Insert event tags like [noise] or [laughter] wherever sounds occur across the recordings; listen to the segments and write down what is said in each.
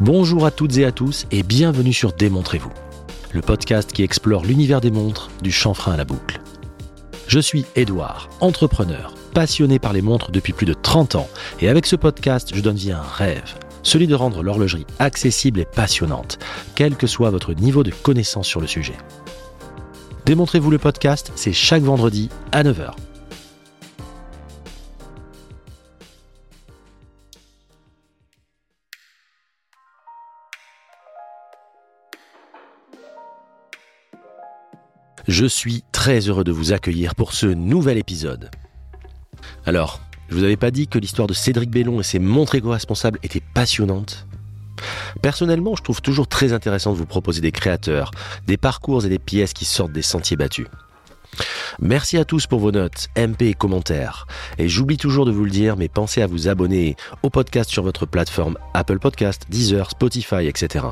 Bonjour à toutes et à tous et bienvenue sur Démontrez-vous, le podcast qui explore l'univers des montres du chanfrein à la boucle. Je suis Edouard, entrepreneur, passionné par les montres depuis plus de 30 ans et avec ce podcast, je donne vie à un rêve, celui de rendre l'horlogerie accessible et passionnante, quel que soit votre niveau de connaissance sur le sujet. Démontrez-vous le podcast, c'est chaque vendredi à 9h. Je suis très heureux de vous accueillir pour ce nouvel épisode. Alors, je vous avais pas dit que l'histoire de Cédric Bellon et ses montres éco-responsables était passionnante Personnellement, je trouve toujours très intéressant de vous proposer des créateurs, des parcours et des pièces qui sortent des sentiers battus. Merci à tous pour vos notes, MP et commentaires. Et j'oublie toujours de vous le dire, mais pensez à vous abonner au podcast sur votre plateforme Apple Podcast, Deezer, Spotify, etc.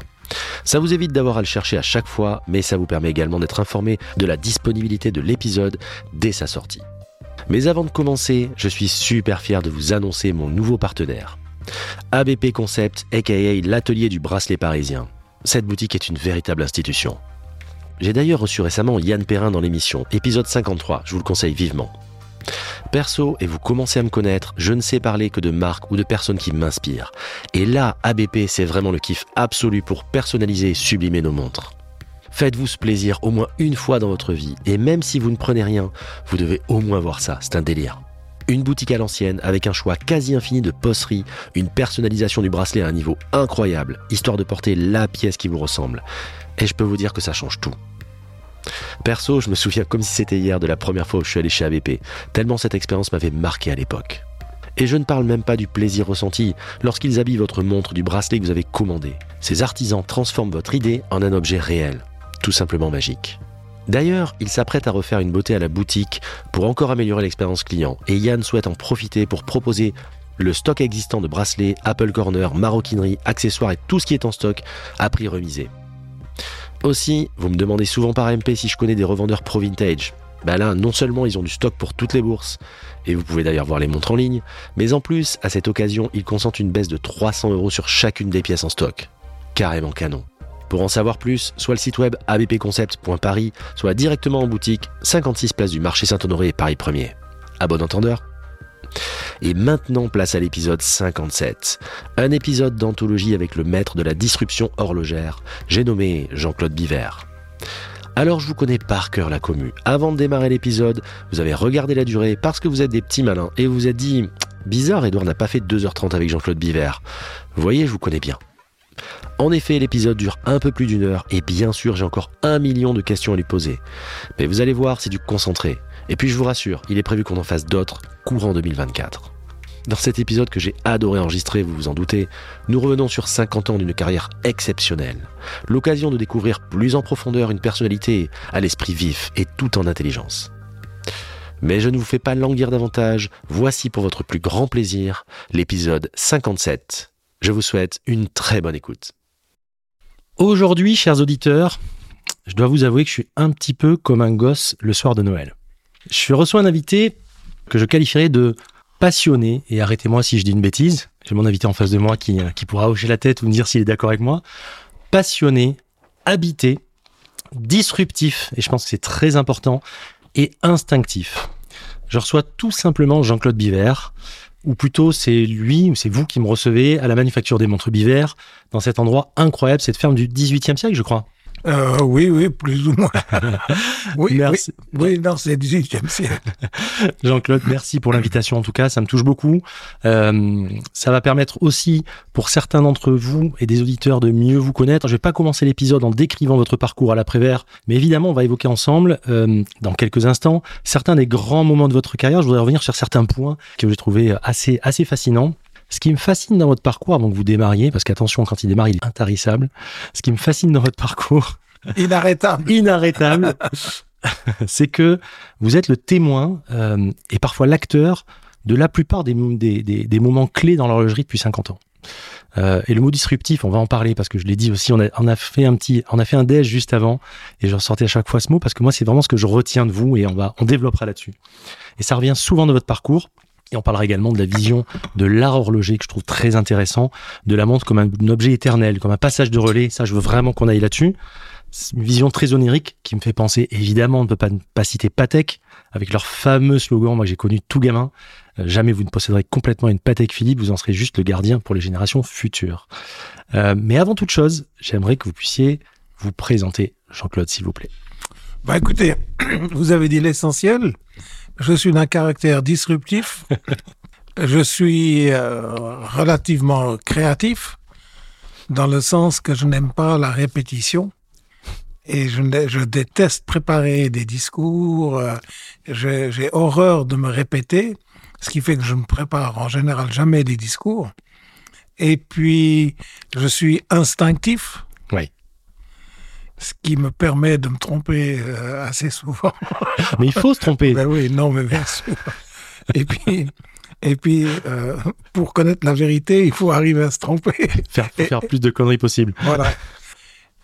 Ça vous évite d'avoir à le chercher à chaque fois, mais ça vous permet également d'être informé de la disponibilité de l'épisode dès sa sortie. Mais avant de commencer, je suis super fier de vous annoncer mon nouveau partenaire. ABP Concept, aka l'atelier du bracelet parisien. Cette boutique est une véritable institution. J'ai d'ailleurs reçu récemment Yann Perrin dans l'émission, épisode 53, je vous le conseille vivement. Perso, et vous commencez à me connaître, je ne sais parler que de marques ou de personnes qui m'inspirent. Et là, ABP, c'est vraiment le kiff absolu pour personnaliser et sublimer nos montres. Faites-vous ce plaisir au moins une fois dans votre vie, et même si vous ne prenez rien, vous devez au moins voir ça, c'est un délire. Une boutique à l'ancienne avec un choix quasi infini de posterie, une personnalisation du bracelet à un niveau incroyable, histoire de porter la pièce qui vous ressemble. Et je peux vous dire que ça change tout. Perso, je me souviens comme si c'était hier de la première fois où je suis allé chez ABP, tellement cette expérience m'avait marqué à l'époque. Et je ne parle même pas du plaisir ressenti lorsqu'ils habillent votre montre du bracelet que vous avez commandé. Ces artisans transforment votre idée en un objet réel, tout simplement magique. D'ailleurs, ils s'apprêtent à refaire une beauté à la boutique pour encore améliorer l'expérience client et Yann souhaite en profiter pour proposer le stock existant de bracelets, Apple Corner, maroquinerie, accessoires et tout ce qui est en stock à prix remisé. Aussi, vous me demandez souvent par MP si je connais des revendeurs pro vintage. Bah là, non seulement ils ont du stock pour toutes les bourses, et vous pouvez d'ailleurs voir les montres en ligne, mais en plus, à cette occasion, ils consentent une baisse de 300 euros sur chacune des pièces en stock. Carrément canon. Pour en savoir plus, soit le site web abpconcept.paris, soit directement en boutique, 56 place du marché Saint-Honoré, Paris 1er. À bon entendeur et maintenant, place à l'épisode 57. Un épisode d'anthologie avec le maître de la disruption horlogère. J'ai nommé Jean-Claude Biver. Alors je vous connais par cœur la commu. Avant de démarrer l'épisode, vous avez regardé la durée parce que vous êtes des petits malins et vous êtes dit Bizarre, Edouard n'a pas fait 2h30 avec Jean-Claude Biver. Vous voyez, je vous connais bien. En effet, l'épisode dure un peu plus d'une heure et bien sûr, j'ai encore un million de questions à lui poser. Mais vous allez voir, c'est du concentré. Et puis je vous rassure, il est prévu qu'on en fasse d'autres courant 2024. Dans cet épisode que j'ai adoré enregistrer, vous vous en doutez, nous revenons sur 50 ans d'une carrière exceptionnelle. L'occasion de découvrir plus en profondeur une personnalité à l'esprit vif et tout en intelligence. Mais je ne vous fais pas languir davantage, voici pour votre plus grand plaisir l'épisode 57. Je vous souhaite une très bonne écoute. Aujourd'hui, chers auditeurs, je dois vous avouer que je suis un petit peu comme un gosse le soir de Noël. Je reçois un invité que je qualifierais de passionné, et arrêtez-moi si je dis une bêtise, j'ai mon invité en face de moi qui, qui pourra hocher la tête ou me dire s'il est d'accord avec moi, passionné, habité, disruptif, et je pense que c'est très important, et instinctif. Je reçois tout simplement Jean-Claude Biver, ou plutôt c'est lui, c'est vous qui me recevez à la manufacture des montres Biver, dans cet endroit incroyable, cette ferme du 18e siècle, je crois. Euh, oui, oui, plus ou moins. [laughs] oui, merci. oui, non, c'est 18e siècle. [laughs] Jean-Claude, merci pour l'invitation. En tout cas, ça me touche beaucoup. Euh, ça va permettre aussi pour certains d'entre vous et des auditeurs de mieux vous connaître. Je vais pas commencer l'épisode en décrivant votre parcours à l'après-vert, mais évidemment, on va évoquer ensemble, euh, dans quelques instants, certains des grands moments de votre carrière. Je voudrais revenir sur certains points que j'ai trouvé assez, assez fascinants. Ce qui me fascine dans votre parcours, avant que vous démarriez, parce qu'attention, quand il démarre, il est intarissable. Ce qui me fascine dans votre parcours. Inarrêtable. [laughs] inarrêtable. c'est que vous êtes le témoin euh, et parfois l'acteur de la plupart des, des, des, moments clés dans l'horlogerie depuis 50 ans. Euh, et le mot disruptif, on va en parler parce que je l'ai dit aussi, on a, on a fait un petit, on a fait un déj juste avant et je ressortais à chaque fois ce mot parce que moi c'est vraiment ce que je retiens de vous et on va, on développera là-dessus. Et ça revient souvent de votre parcours Et on parlera également de la vision de l'art horloger que je trouve très intéressant, de la montre comme un, objet éternel, comme un passage de relais. Ça, je veux vraiment qu'on aille là-dessus. Une vision très onirique qui me fait penser, évidemment, on ne peut pas, pas citer Patek avec leur fameux slogan. Moi, j'ai connu tout gamin. Euh, jamais vous ne posséderez complètement une Patek Philippe, vous en serez juste le gardien pour les générations futures. Euh, mais avant toute chose, j'aimerais que vous puissiez vous présenter, Jean-Claude, s'il vous plaît. Bah écoutez, [clears throat] vous avez dit l'essentiel. Je suis d'un caractère disruptif. [laughs] je suis euh, relativement créatif, dans le sens que je n'aime pas la répétition. Et je, je déteste préparer des discours. Euh, j'ai horreur de me répéter, ce qui fait que je ne prépare en général jamais des discours. Et puis, je suis instinctif. Oui ce qui me permet de me tromper euh, assez souvent. [laughs] mais il faut se tromper. ben oui, non, mais bien sûr. [laughs] Et puis, et puis euh, pour connaître la vérité, il faut arriver à se tromper. Faire, faire plus de conneries possible. Voilà.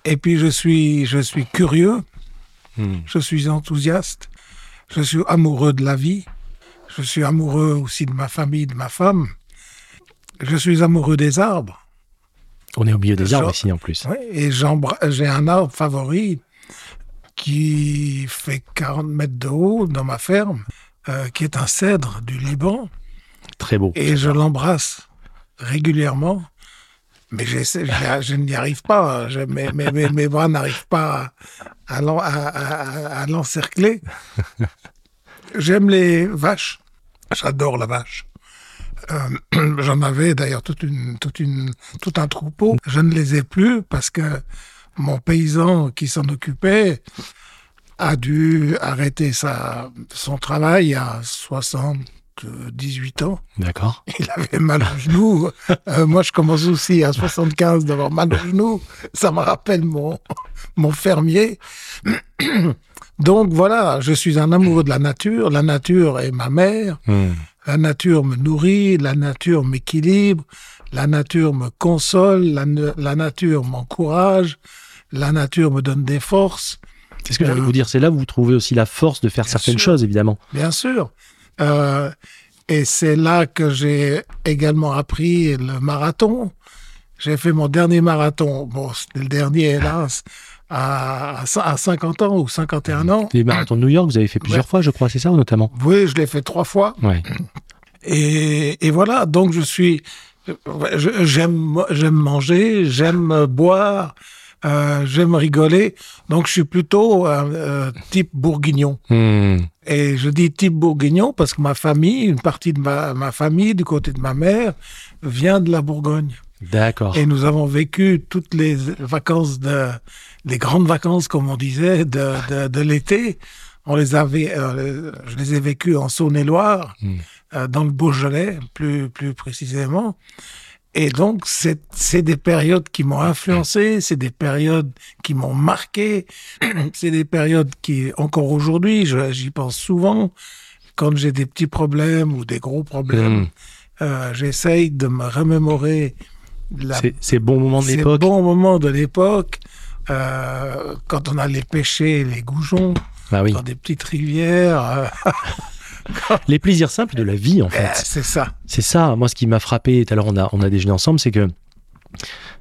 Et puis je suis, je suis curieux, hmm. je suis enthousiaste, je suis amoureux de la vie, je suis amoureux aussi de ma famille, de ma femme, je suis amoureux des arbres. On est au milieu des arbres ici en plus. Oui, et j'ai un arbre favori qui fait 40 mètres de haut dans ma ferme, euh, qui est un cèdre du Liban. Très beau. Et je l'embrasse régulièrement. Mais je n'y arrive pas. Je, mes, mes, bras n'arrivent pas à, à l'encercler. J'aime les vaches. J'adore la vache. Euh, [clears throat] j'en avais d'ailleurs toute une, toute une, tout un troupeau. Je ne les ai plus parce que mon paysan qui s'en occupait a dû arrêter sa, son travail à 78 ans. D'accord. [laughs] Il avait mal au genou. Euh, moi, je commence aussi à 75 d'avoir mal au genou. Ça me rappelle mon, mon fermier. [clears throat] Donc voilà, je suis un amoureux de la nature. La nature est ma mère. Hmm. La nature me nourrit, la nature m'équilibre, la nature me console, la, nature m'encourage, la nature me donne des forces. C'est ce que j'allais vous dire. C'est là où vous trouvez aussi la force de faire certaines choses, évidemment. Bien sûr. Euh, et c'est là que j'ai également appris le marathon. J'ai fait mon dernier marathon. Bon, c'était le dernier, hélas, à, à 50 ans ou 51 ans. Les marathons de New York, vous avez fait plusieurs fois, je crois, c'est ça, notamment? Oui, je l'ai fait trois fois. Ouais. Et, et voilà, donc je suis... J'aime manger, j'aime boire, euh, j'aime rigoler. Donc je suis plutôt euh, type bourguignon. Hmm. Et je dis type bourguignon parce que ma famille, une partie de ma, ma famille, du côté de ma mère, vient de la Bourgogne. D'accord. Et nous avons vécu toutes les vacances de, les grandes vacances, comme on disait, de, de, de l'été. On les avait, euh, je les ai vécues en Saône-et-Loire, hmm. euh, dans le Beaujolais, plus, plus précisément. Et donc, c'est des périodes qui m'ont influencé, c'est des périodes qui m'ont marqué, [clears throat] c'est des périodes qui, encore aujourd'hui, j'y pense souvent, quand j'ai des petits problèmes ou des gros problèmes, hmm. euh, j'essaye de me remémorer ces bons moments de l'époque. Ces bons moments de l'époque, euh, quand on allait pêcher les goujons bah dans des petites rivières. Euh, [laughs] les plaisirs simples de la vie, en fait. Eh, c'est ça. C'est ça. Moi, ce qui m'a frappé, tout à l'heure, on a, on a déjeuné ensemble, c'est que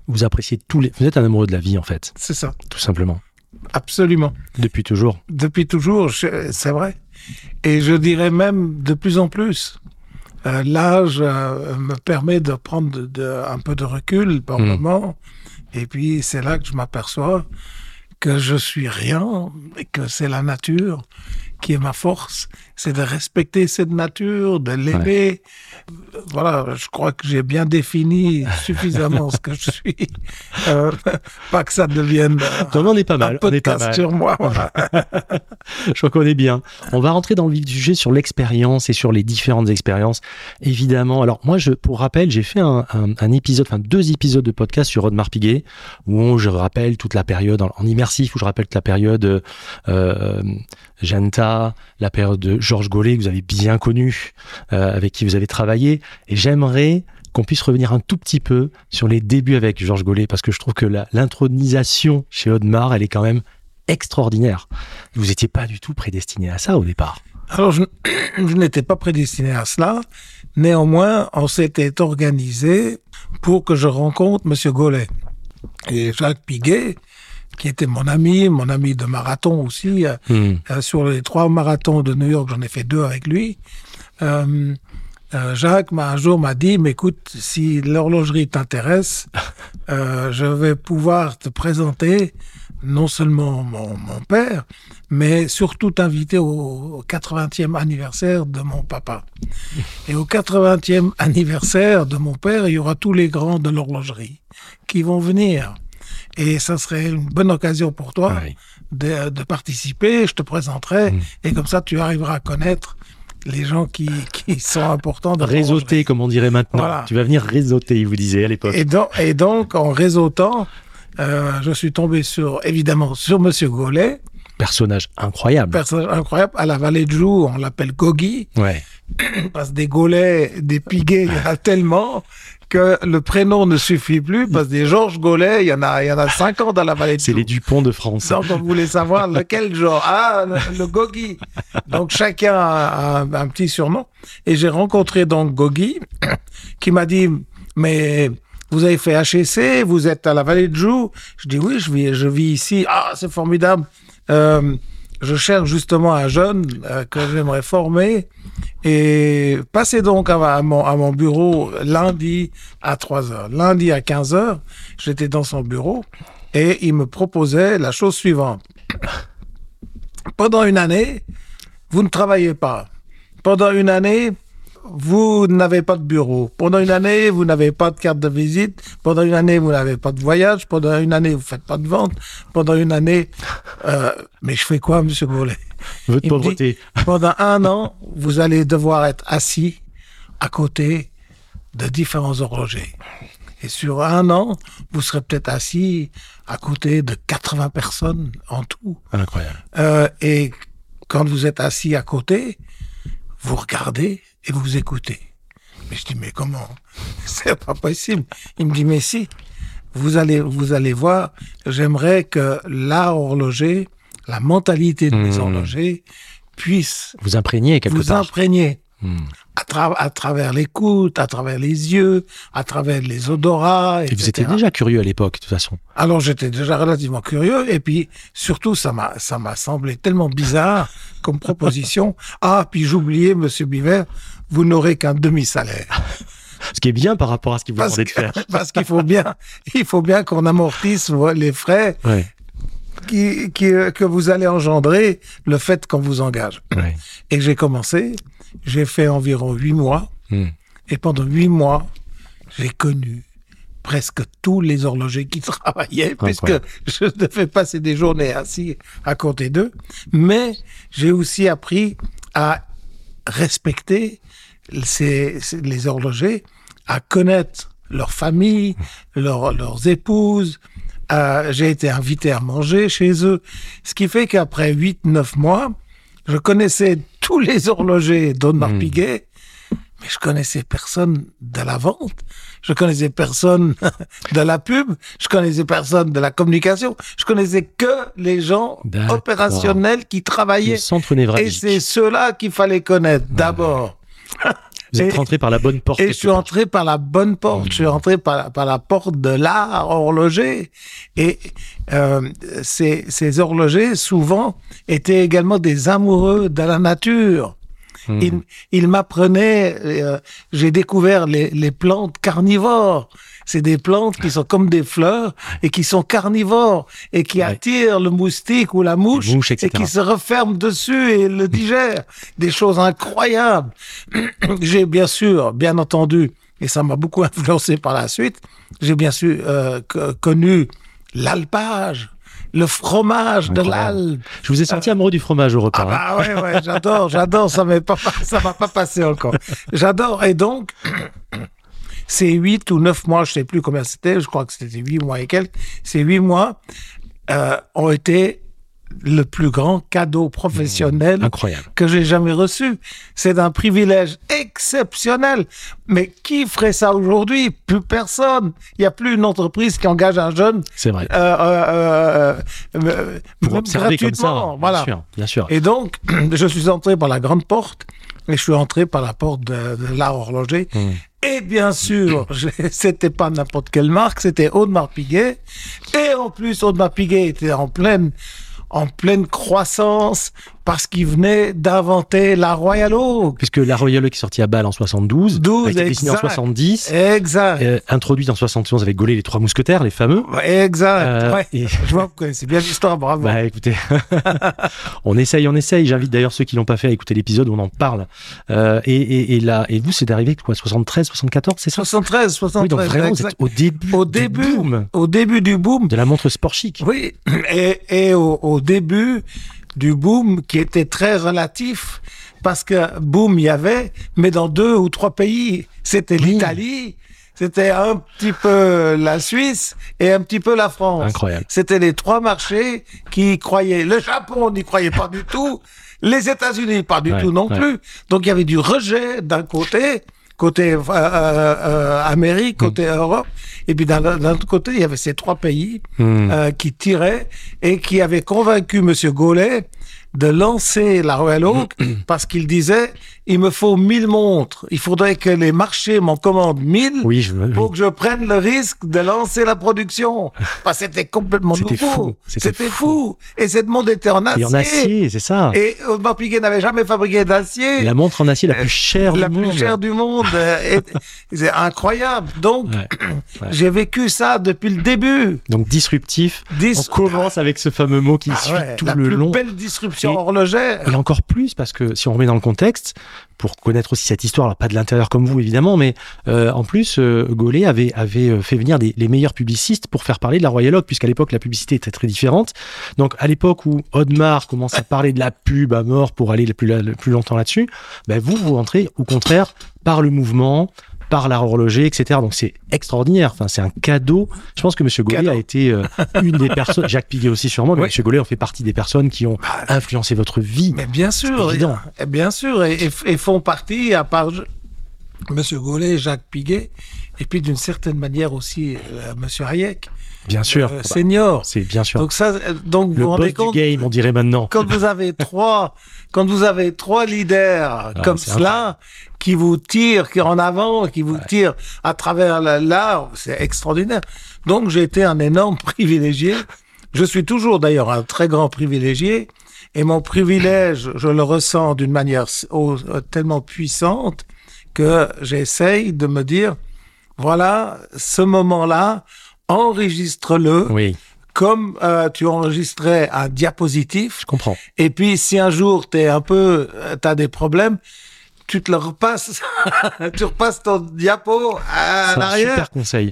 vous appréciez tous les. Vous êtes un amoureux de la vie, en fait. C'est ça. Tout simplement. Absolument. Depuis toujours. Depuis toujours, c'est vrai. Et je dirais même de plus en plus. Euh, l'âge euh, me permet de prendre de, un peu de recul par hmm. moment. Et puis, c'est là que je m'aperçois que je suis rien et que c'est la nature qui est ma force, c'est de respecter cette nature, de l'aimer. Voilà, je crois que j'ai bien défini suffisamment ce que je suis. [laughs] Euh, [laughs] pas que ça devienne un, on est pas mal, on est pas mal. sur moi. [laughs] je crois qu'on est bien. On va rentrer dans le vif du sujet sur l'expérience et sur les différentes expériences. Évidemment, alors moi, je, pour rappel, j'ai fait un, un, épisode, enfin deux épisodes de podcast sur Rodmar Piguet, où je rappelle toute la période en, immersif, où je rappelle toute la période euh, Janta, la période de Georges Gollet que vous avez bien connu, euh, avec qui vous avez travaillé. Et j'aimerais qu'on puisse revenir un tout petit peu sur les débuts avec Georges Gollet, parce que je trouve que l'intronisation chez Audemars, elle est quand même extraordinaire. Vous n'étiez pas du tout prédestiné à ça au départ. Alors, [clears throat] je, n'étais pas prédestiné à cela. Néanmoins, on s'était organisé pour que je rencontre Monsieur Gollet. Et Jacques Piguet, qui était mon ami, mon ami de marathon aussi, euh, Hmm. euh, sur les trois marathons de New York, j'en ai fait deux avec lui. Euh, euh, Jacques m'a un jour m'a dit, mais écoute, si l'horlogerie t'intéresse, [laughs] euh, je vais pouvoir te présenter non seulement mon, mon père, mais surtout t'inviter au, au 80e anniversaire de mon papa. Et au 80e anniversaire de mon père, il y aura tous les grands de l'horlogerie qui vont venir. Et ça serait une bonne occasion pour toi de, de participer, je te présenterai, Mm. et comme ça tu arriveras à connaître les gens qui, qui sont importants dans Réseauter, comme on dirait maintenant. Voilà. Tu vas venir réseauter, il vous disait à l'époque. Et donc, et donc en réseautant, euh, je suis tombé sur, évidemment, sur Monsieur Gaulet, Personnage incroyable. personnage incroyable, à la vallée de Joux, on l'appelle Gogi, Ouais. parce que des Gaulets, des Piguets, il y en a tellement que le prénom ne suffit plus, parce que des Georges Gaulet, il y en a, il y en a 50 dans la vallée de C'est les Dupont de France. Donc, on voulait savoir lequel genre. Ah, le, le Gogi. Donc, chacun a un, un petit surnom. Et j'ai rencontré donc Gogi, qui m'a dit, mais vous avez fait HEC, vous êtes à la vallée de Joux. Je dis oui, je vis, je vis ici. Ah, c'est formidable. Euh, je cherche justement un jeune euh, que j'aimerais former. Et passez donc à, mon bureau lundi à 3 heures. Lundi à 15 heures, j'étais dans son bureau et il me proposait la chose suivante. Pendant une année, vous ne travaillez pas. Pendant une année, vous n'avez pas de bureau. Pendant une année, vous n'avez pas de carte de visite. Pendant une année, vous n'avez pas de voyage. Pendant une année, vous faites pas de vente. Pendant une année, euh, mais je fais quoi, Monsieur Gaulet Votre Il me dit- pauvreté. [laughs] Pendant un an, vous allez devoir être assis à côté de différents horlogers. Et sur un an, vous serez peut-être assis à côté de 80 personnes en tout. Incroyable. Euh, et quand vous êtes assis à côté, vous regardez et vous écoutez. Mais je dis, mais comment? [laughs] C'est pas possible. Il me dit, mais si, vous allez, vous allez voir, j'aimerais que l'art horloger, la mentalité de mes Mmh. horlogers puisse Vous imprégnez quelque vous part. imprégner Hmm. À, tra- à travers l'écoute, à travers les yeux, à travers les odorats, Et vous étiez déjà curieux à l'époque, de toute façon. Alors j'étais déjà relativement curieux et puis surtout ça m'a ça m'a semblé tellement bizarre [laughs] comme proposition. Ah puis j'oubliais Monsieur Biver, vous n'aurez qu'un demi salaire [laughs] Ce qui est bien par rapport à ce qu'il vous demandait de faire. [laughs] parce qu'il faut bien il faut bien qu'on amortisse les frais Ouais. Qui, qui que vous allez engendrer le fait qu'on vous engage. ouais. Et j'ai commencé, j'ai fait environ huit mois Hmm. et pendant huit mois j'ai connu presque tous les horlogers qui [laughs] travaillaient, puisque je devais passer des journées assis à côté d'eux. Mais j'ai aussi appris à respecter ces, ces- les horlogers, à connaître leur famille, leur- leurs épouses. Euh, j'ai été invité à manger chez eux. Ce qui fait qu'après 8-9 mois, je connaissais tous les horlogers d'Audemars Hmm. Piguet, mais je connaissais personne de la vente. Je connaissais personne [laughs] de la pub. Je connaissais personne de la communication. Je connaissais que les gens opérationnels qui Le travaillaient. Et c'est ceux-là qu'il fallait connaître d'abord. [laughs] Vous êtes et- rentré par la bonne porte. Et je suis entré par la bonne porte. Je suis entré par, la- par la porte de l'art horloger. Et euh, ces, ces horlogers, souvent, étaient également des amoureux de la nature. Ils, ils m'apprenaient, euh, j'ai découvert les, les plantes carnivores. C'est des plantes qui sont comme des fleurs et qui sont carnivores et qui Ouais. attirent le moustique ou la mouche, mouches, et qui se referment dessus et le digèrent. [laughs] des choses incroyables. [clears throat] j'ai bien sûr, bien entendu, et ça m'a beaucoup [laughs] influencé par la suite, j'ai bien sûr euh, co- connu l'alpage, le fromage de l'Alpe. Je vous ai senti amoureux du fromage au repas. Ah hein. bah ouais, ouais, j'adore, j'adore, ça pas, [laughs] ça m'a pas passé encore. J'adore, et donc, [clears throat] ces huit ou neuf mois, je sais plus combien c'était, je crois que c'était huit mois et quelques, ces huit mois euh, ont été le plus grand cadeau professionnel Incroyable. que j'ai jamais reçu. C'est un privilège exceptionnel. Mais qui ferait ça aujourd'hui? Plus personne. Il n'y a plus une entreprise qui engage un jeune C'est vrai. euh, euh, euh, euh, Pour observer comme ça. Voilà. Bien sûr. Bien sûr. Et donc, [clears throat] je suis entré par la grande porte et je suis entré par la porte de, de l'art horloger. Mm. Et bien sûr, [clears throat] c'était pas n'importe quelle marque, c'était Audemars Piguet. Et en plus, Audemars Piguet était en pleine, en pleine croissance parce qu'il venait d'inventer la Royal Oak. Puisque la Royal Oak est sortie à Bâle en 72, 12, a été dessinée en exact. 70, Exact. euh, introduite en 71 avec Gaulet les trois mousquetaires, les fameux. Exact. Euh, ouais. et- Je vois que vous connaissez bien l'histoire, bravo. Bah écoutez, [laughs] on essaye, on essaye. J'invite d'ailleurs ceux qui l'ont pas fait à écouter l'épisode on en parle. Euh, et, et, et là, et vous, c'est arrivé quoi, 73, 74, c'est ça? 73, 73. Oui, donc vraiment, vous êtes au début, Au du boom Au début du boom, de la montre sport chic. Oui, et, et au, au début du boom qui était très relatif, parce que boom il y avait, mais dans deux ou trois pays, c'était l'Italie, c'était un petit peu la Suisse et un petit peu la France. Incroyable. C'était les trois marchés qui y croyaient. Le Japon n'y croyait pas du tout, les États-Unis pas du Ouais, tout non ouais. plus. Donc il y avait du rejet d'un côté, côté euh, euh, euh, Amérique, côté Europe, et puis d'un autre côté il y avait ces trois pays Hmm. euh, qui tirait et qui avait convaincu Monsieur Gaulet de lancer la Royal Oak [clears throat] parce qu'il disait il me faut 1000 montres. Il faudrait que les marchés m'en commandent 1000 Oui, je oui. pour que je prenne le risque de lancer la production. [laughs] Parce que c'était complètement nouveau. fou, c'était C'était fou. Et cette montre était en acier. Et en acier, c'est ça. Et Audemars Piguet n'avait jamais fabriqué d'acier. La montre en acier la plus chère La du plus monde. chère du monde. [laughs] C'est incroyable. Donc, Ouais. [clears throat] Ouais. j'ai vécu ça depuis le début. Donc disruptif. Dis- On commence avec ce fameux mot qui Ah suit ouais, tout la le plus long. belle disruption Et- horlogère. Et encore plus parce que si on remet dans le contexte, pour connaître aussi cette histoire, alors pas de l'intérieur comme vous évidemment, mais euh, en plus, euh, Gaulet avait, avait euh, fait venir des, les meilleurs publicistes pour faire parler de la Royal Oak, puisqu'à l'époque la publicité était très différente. Donc à l'époque où Audemars commence à parler de la pub à mort pour aller le plus, longtemps là-dessus, ben vous, vous entrez au contraire par le mouvement, par l'art horloger, etc. Donc c'est extraordinaire. Enfin, c'est un cadeau. Je pense que Monsieur Gaulet a été euh, une des personnes, Jacques Piguet aussi sûrement, mais Oui. Monsieur Gaulet en fait partie des personnes qui ont influencé votre vie. Mais bien sûr, évident. et, bien sûr, et, et- et font partie, à part Monsieur Gaulet, Jacques Piguet, et puis d'une certaine manière aussi euh, Monsieur Hayek, Bien sûr. euh, senior. c'est bien sûr. Donc ça, euh, donc vous le vous rendez du compte game, on dirait maintenant. quand vous avez trois, quand vous avez trois leaders comme Ah, c'est cela, qui vous tirent, qui en avant, qui vous tirent à travers la- l'art, c'est extraordinaire. Donc j'ai été un énorme [laughs] privilégié. Je suis toujours d'ailleurs un très grand privilégié. Et mon privilège, je le ressens d'une manière oh, tellement puissante que j'essaye de me dire, voilà, ce moment-là, enregistre-le Oui, comme euh, tu enregistrais un diapositif. je comprends. Et puis, si un jour t'es un peu, euh, t'as des problèmes, tu te le repasses, [laughs] tu repasses ton diapo à C'est un l'arrière, super conseil.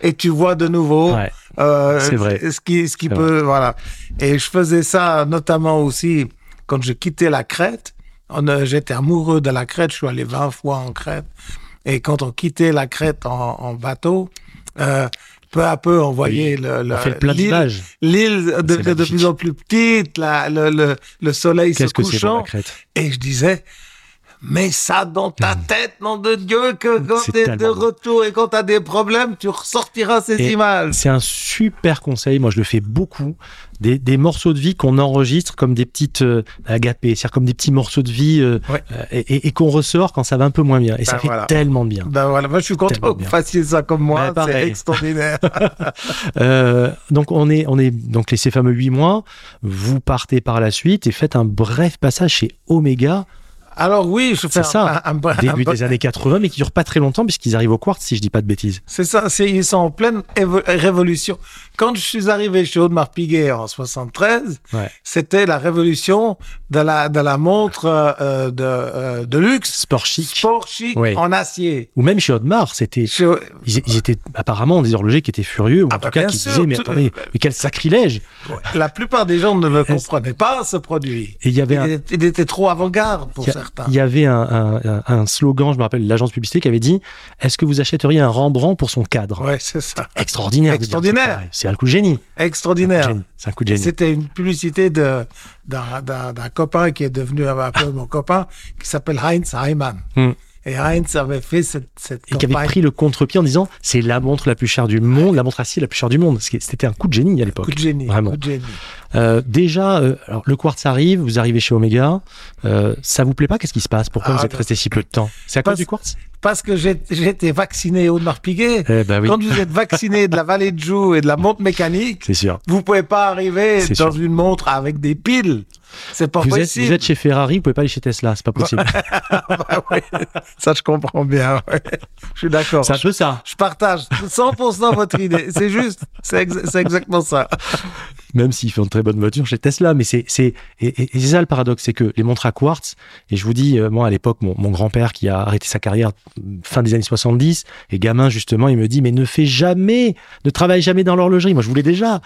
et tu vois de nouveau. Ouais. euh, C'est vrai. Ce qui, ce qui peut, voilà. Et je faisais ça notamment aussi quand je quittais la Crète. Euh, J'étais amoureux de la Crète. Je suis allé 20 fois en Crète. Et quand on quittait la Crète en, en bateau, euh, peu à peu, on voyait le, le, On fait le plein l'île- de plus en plus petite, la, le, le, le soleil se Qu'est-ce c'est pour couchant. la Et je disais, mets ça dans ta tête, nom de Dieu, que quand Hmm. C'est t'es de retour et quand t'as des problèmes, tu ressortiras ces Et images. C'est un super conseil. Moi, je le fais beaucoup. Des, des morceaux de vie qu'on enregistre comme des petites euh, agapées, c'est-à-dire comme des petits morceaux de vie euh, Ouais. euh, et, qu'on ressort quand ça va un peu moins bien. Et ça Ben fait voilà. tellement de bien. Ben voilà, moi je suis content que vous fassiez ça comme moi, Ben, c'est extraordinaire. [laughs] Euh, donc on est, on est donc les ces fameux huit mois. Vous partez par la suite et faites un bref passage chez Omega Alors oui, je fais C'est ça. un, un- un- début des années 80, mais qui dure pas très longtemps puisqu'ils arrivent au quartz, si je dis pas de bêtises. C'est ça, c'est, ils sont en pleine évo- révolution. Quand je suis arrivé chez Audemars Piguet en 73, Ouais. c'était la révolution de la, de la montre euh, de, euh, de luxe, Sport chic. sport chic Ouais. en acier. Ou même chez Audemars, c'était Chez- ils, ils étaient apparemment des horlogers qui étaient furieux, ou Ah en bah, tout cas bien qui sûr, disaient mais attendez, mais quel sacrilège La plupart des gens ne le comprenaient pas, ce produit. Et il y avait un, était- il était trop avant-garde pour a- certains. il y avait un, un- un- un slogan, je me rappelle, l'agence publicité qui avait dit Est-ce que vous achèteriez un Rembrandt pour son cadre? Ouais, c'est ça. Extraordinaire. Extraordinaire. C'est un coup de génie. Extraordinaire. C'est un coup de génie. C'était une publicité de d'un d'un- d'un copain qui est devenu un peu mon copain, qui s'appelle Heinz Heimann. Hmm. Et Heinz avait fait cette, cette Et qui avait pris le contre-pied en disant c'est la montre la plus chère du monde, la montre acier la plus chère du monde. C'était un coup de génie à l'époque. Coup de génie. Vraiment. coup de génie. Euh, déjà, euh, alors, le quartz arrive, vous arrivez chez Omega. Euh, ça vous plaît pas? Qu'est-ce qui se passe? Pourquoi Ah, vous êtes resté si peu de temps? C'est à cause du quartz? Parce que été vacciné au Piguet. Eh ben oui, Quand vous êtes vacciné de la [laughs] vallée de Joux et de la montre mécanique, sûr. vous pouvez pas arriver dans sûr. une montre avec des piles. C'est pas Vous êtes, possible. vous êtes chez Ferrari, vous pouvez pas aller chez Tesla, c'est pas possible. [laughs] Ah ouais, ça, je comprends bien. ouais. Je suis d'accord. c'est un peu ça. Je partage 100% votre idée. C'est juste, c'est ex- c'est exactement ça. Même s'ils font de très bonnes voitures chez Tesla, mais c'est c'est et, et- et c'est ça le paradoxe, c'est que les montres à quartz. Et je vous dis, euh, moi à l'époque, mon, mon grand-père qui a arrêté sa carrière euh, fin des années 70 et gamin justement, il me dit mais ne fais jamais, ne travaille jamais dans l'horlogerie. Moi je voulais déjà.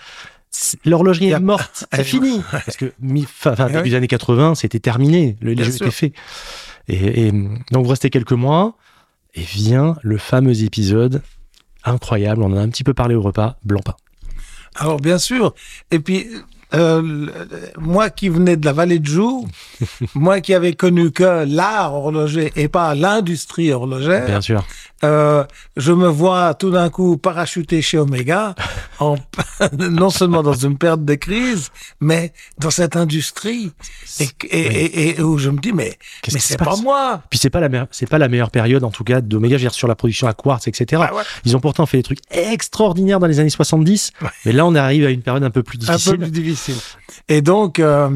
L'horlogerie est morte, c'est fini. [laughs] Parce que fin, fin, Eh début des années 80, c'était terminé, le, les jeux étaient faits. Et, et donc vous restez quelques mois et vient le fameux épisode incroyable. On en a un petit peu parlé au repas, Blancpain. Alors, bien sûr. Et puis, euh, moi qui venais de la vallée de Joux, [laughs] moi qui avais connu que l'art horloger et pas l'industrie horlogère, Bien sûr. Euh, je me vois tout d'un coup parachuté chez Omega, en, [laughs] non seulement dans une période de crise, mais dans cette industrie. Et, et, et- et où je me dis, mais, se c'est pas moi. Puis c'est pas la c'est pas la meilleure période en tout cas d'Omega, sur la production à quartz, etc. Ah ouais. Ils ont pourtant fait des trucs extraordinaires dans les années 70, Ouais. mais là on arrive à une période un peu plus un difficile. peu plus difficile. Et donc, euh,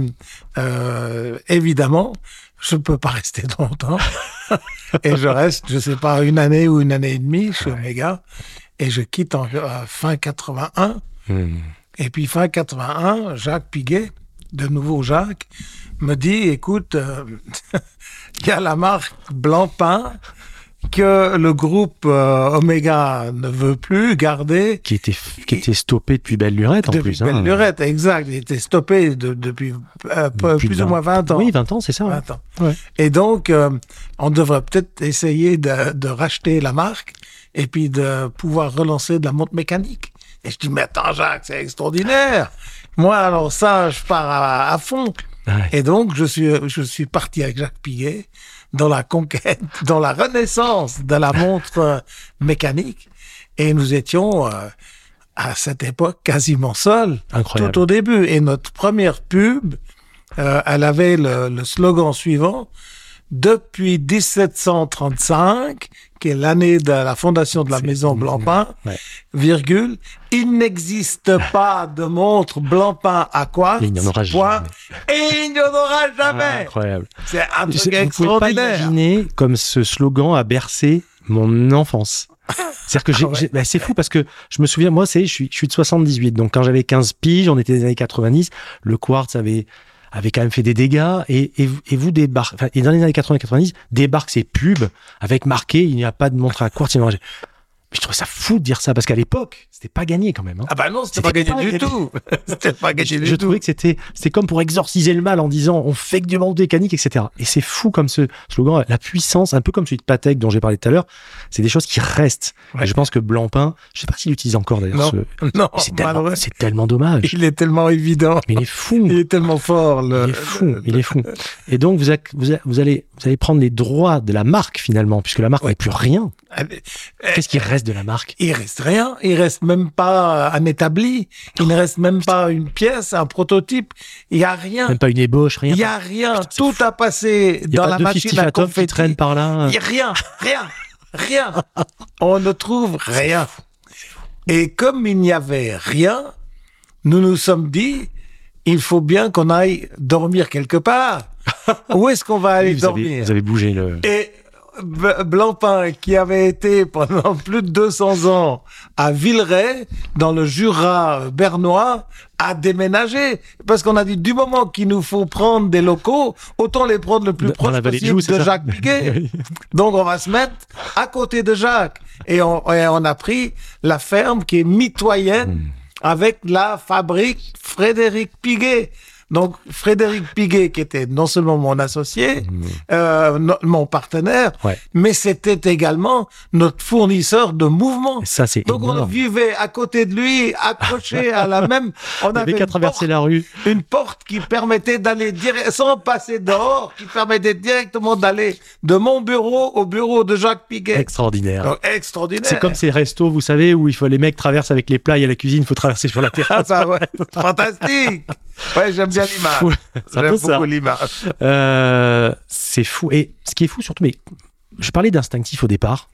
euh, évidemment, je ne peux pas rester [laughs] longtemps. et je reste, je sais pas, une année ou une année et demie chez Omega. Et je quitte en euh, fin 81. Hmm. Et puis fin 81, Jacques Piguet, de nouveau Jacques, me dit, écoute, euh, [laughs] il y a la marque Blancpain que le groupe euh, Omega ne veut plus garder Qui était qui était stoppé depuis belle lurette en depuis plus. hein. Belle Lurette, exact. Il était stoppé de- depuis euh, Plus ou moins 20 ans. Oui, 20 ans, c'est ça. ouais. 20 ans. Ouais. Et donc, euh, on devrait peut-être essayer de, de racheter la marque et puis de pouvoir relancer de la montre mécanique. Et je dis, mais attends, Jacques, c'est extraordinaire. Moi, alors ça, je pars à, à fond. Ouais. Et donc, je suis, je suis parti avec Jacques Piguet dans la conquête, [laughs] dans la renaissance de la montre mécanique. Et nous étions, euh, à cette époque, quasiment seuls, Incroyable. tout au début. Et notre première pub, euh, elle avait le, le slogan suivant, depuis 1735, qui est l'année de la fondation de la maison Blancpain, Ouais. virgule, il n'existe pas de montre Blancpain à quoi il n'y en aura point, et il n'y en aura Ah, jamais. incroyable. C'est un Je truc Vous pouvez pas extraordinaire. imaginer comme ce slogan a bercé mon enfance. C'est-à-dire que j'ai, Ah ouais. bah, c'est fou parce que je me souviens, moi, c'est, je suis, je suis de 78. Donc, quand j'avais 15 piges, on était des années 90. Le quartz avait, avait quand même fait des dégâts. Et, et, vous- et vous débarquez, enfin, et dans les années 80-90, débarquent ces pubs avec marqué, il n'y a pas de montre à quartz. Je trouvais ça fou de dire ça parce qu'à l'époque, c'était pas gagné quand même. hein. Ah bah non, c'était pas gagné du tout. [laughs] C'était pas gagné je du je tout. trouvais que c'était c'était comme pour exorciser le mal en disant on fait que du monde mécanique etc et c'est fou comme ce slogan la puissance un peu comme celui de Patek dont j'ai parlé tout à l'heure c'est des choses qui restent Ouais. et je pense que Blancpain je sais pas s'il utilise encore d'ailleurs Non, ce- [laughs] non, c'est tellement, malheureux. c'est tellement dommage Il est tellement évident. mais il est fou Il est tellement fort. Le, il est fou il est fou et donc vous, vous, a- vous allez vous allez prendre les droits de la marque finalement puisque la marque Ouais. n'est plus rien Allez, qu'est-ce qui reste de la marque Il reste rien. Il reste même pas un établi. Il ne reste même pas une pièce, un prototype. Il y a rien. même pas une ébauche rien Il y a rien. Putain, Tout fou. a passé a dans pas la de machine à qui confetti. traîne par là Il y a rien, rien, rien. On ne trouve rien. Et comme il n'y avait rien, nous nous sommes dit, il faut bien qu'on aille dormir quelque part. [laughs] Où est-ce qu'on va aller vous, avez, dormir vous avez bougé le Et Blancpain, qui avait été pendant [laughs] plus de 200 ans à Villeray, dans le Jura bernois, a déménagé. Parce qu'on a dit, du moment qu'il nous faut prendre des locaux, autant les prendre le plus proche possible Joux, de Jacques [laughs] Piguet. Oui. Donc on va se mettre à côté de Jacques. Et on, et on a pris la ferme qui est mitoyenne Hmm. avec la fabrique Frédéric Piguet. Donc Frédéric Piguet, qui était non seulement mon associé, euh, no- mon partenaire, Ouais. mais c'était également notre fournisseur de mouvement. Ça, c'est Donc on vivait à côté de lui, accroché à la même. [laughs] On Il avait avait qu'à traverser porte, la rue. une porte qui permettait d'aller dire- sans passer dehors, qui permettait directement d'aller de mon bureau au bureau de Jacques Piguet. Extraordinaire. Donc, extraordinaire. C'est comme ces restos, vous savez, où il faut les mecs traversent avec les plats et à la cuisine, il faut traverser sur la [laughs] Ah, terrasse. ça, ouais. Fantastique. [laughs] Ouais, j'aime bien l'image. J'aime beaucoup. Euh, c'est fou. Et ce qui est fou surtout, mais je parlais d'instinctif au départ.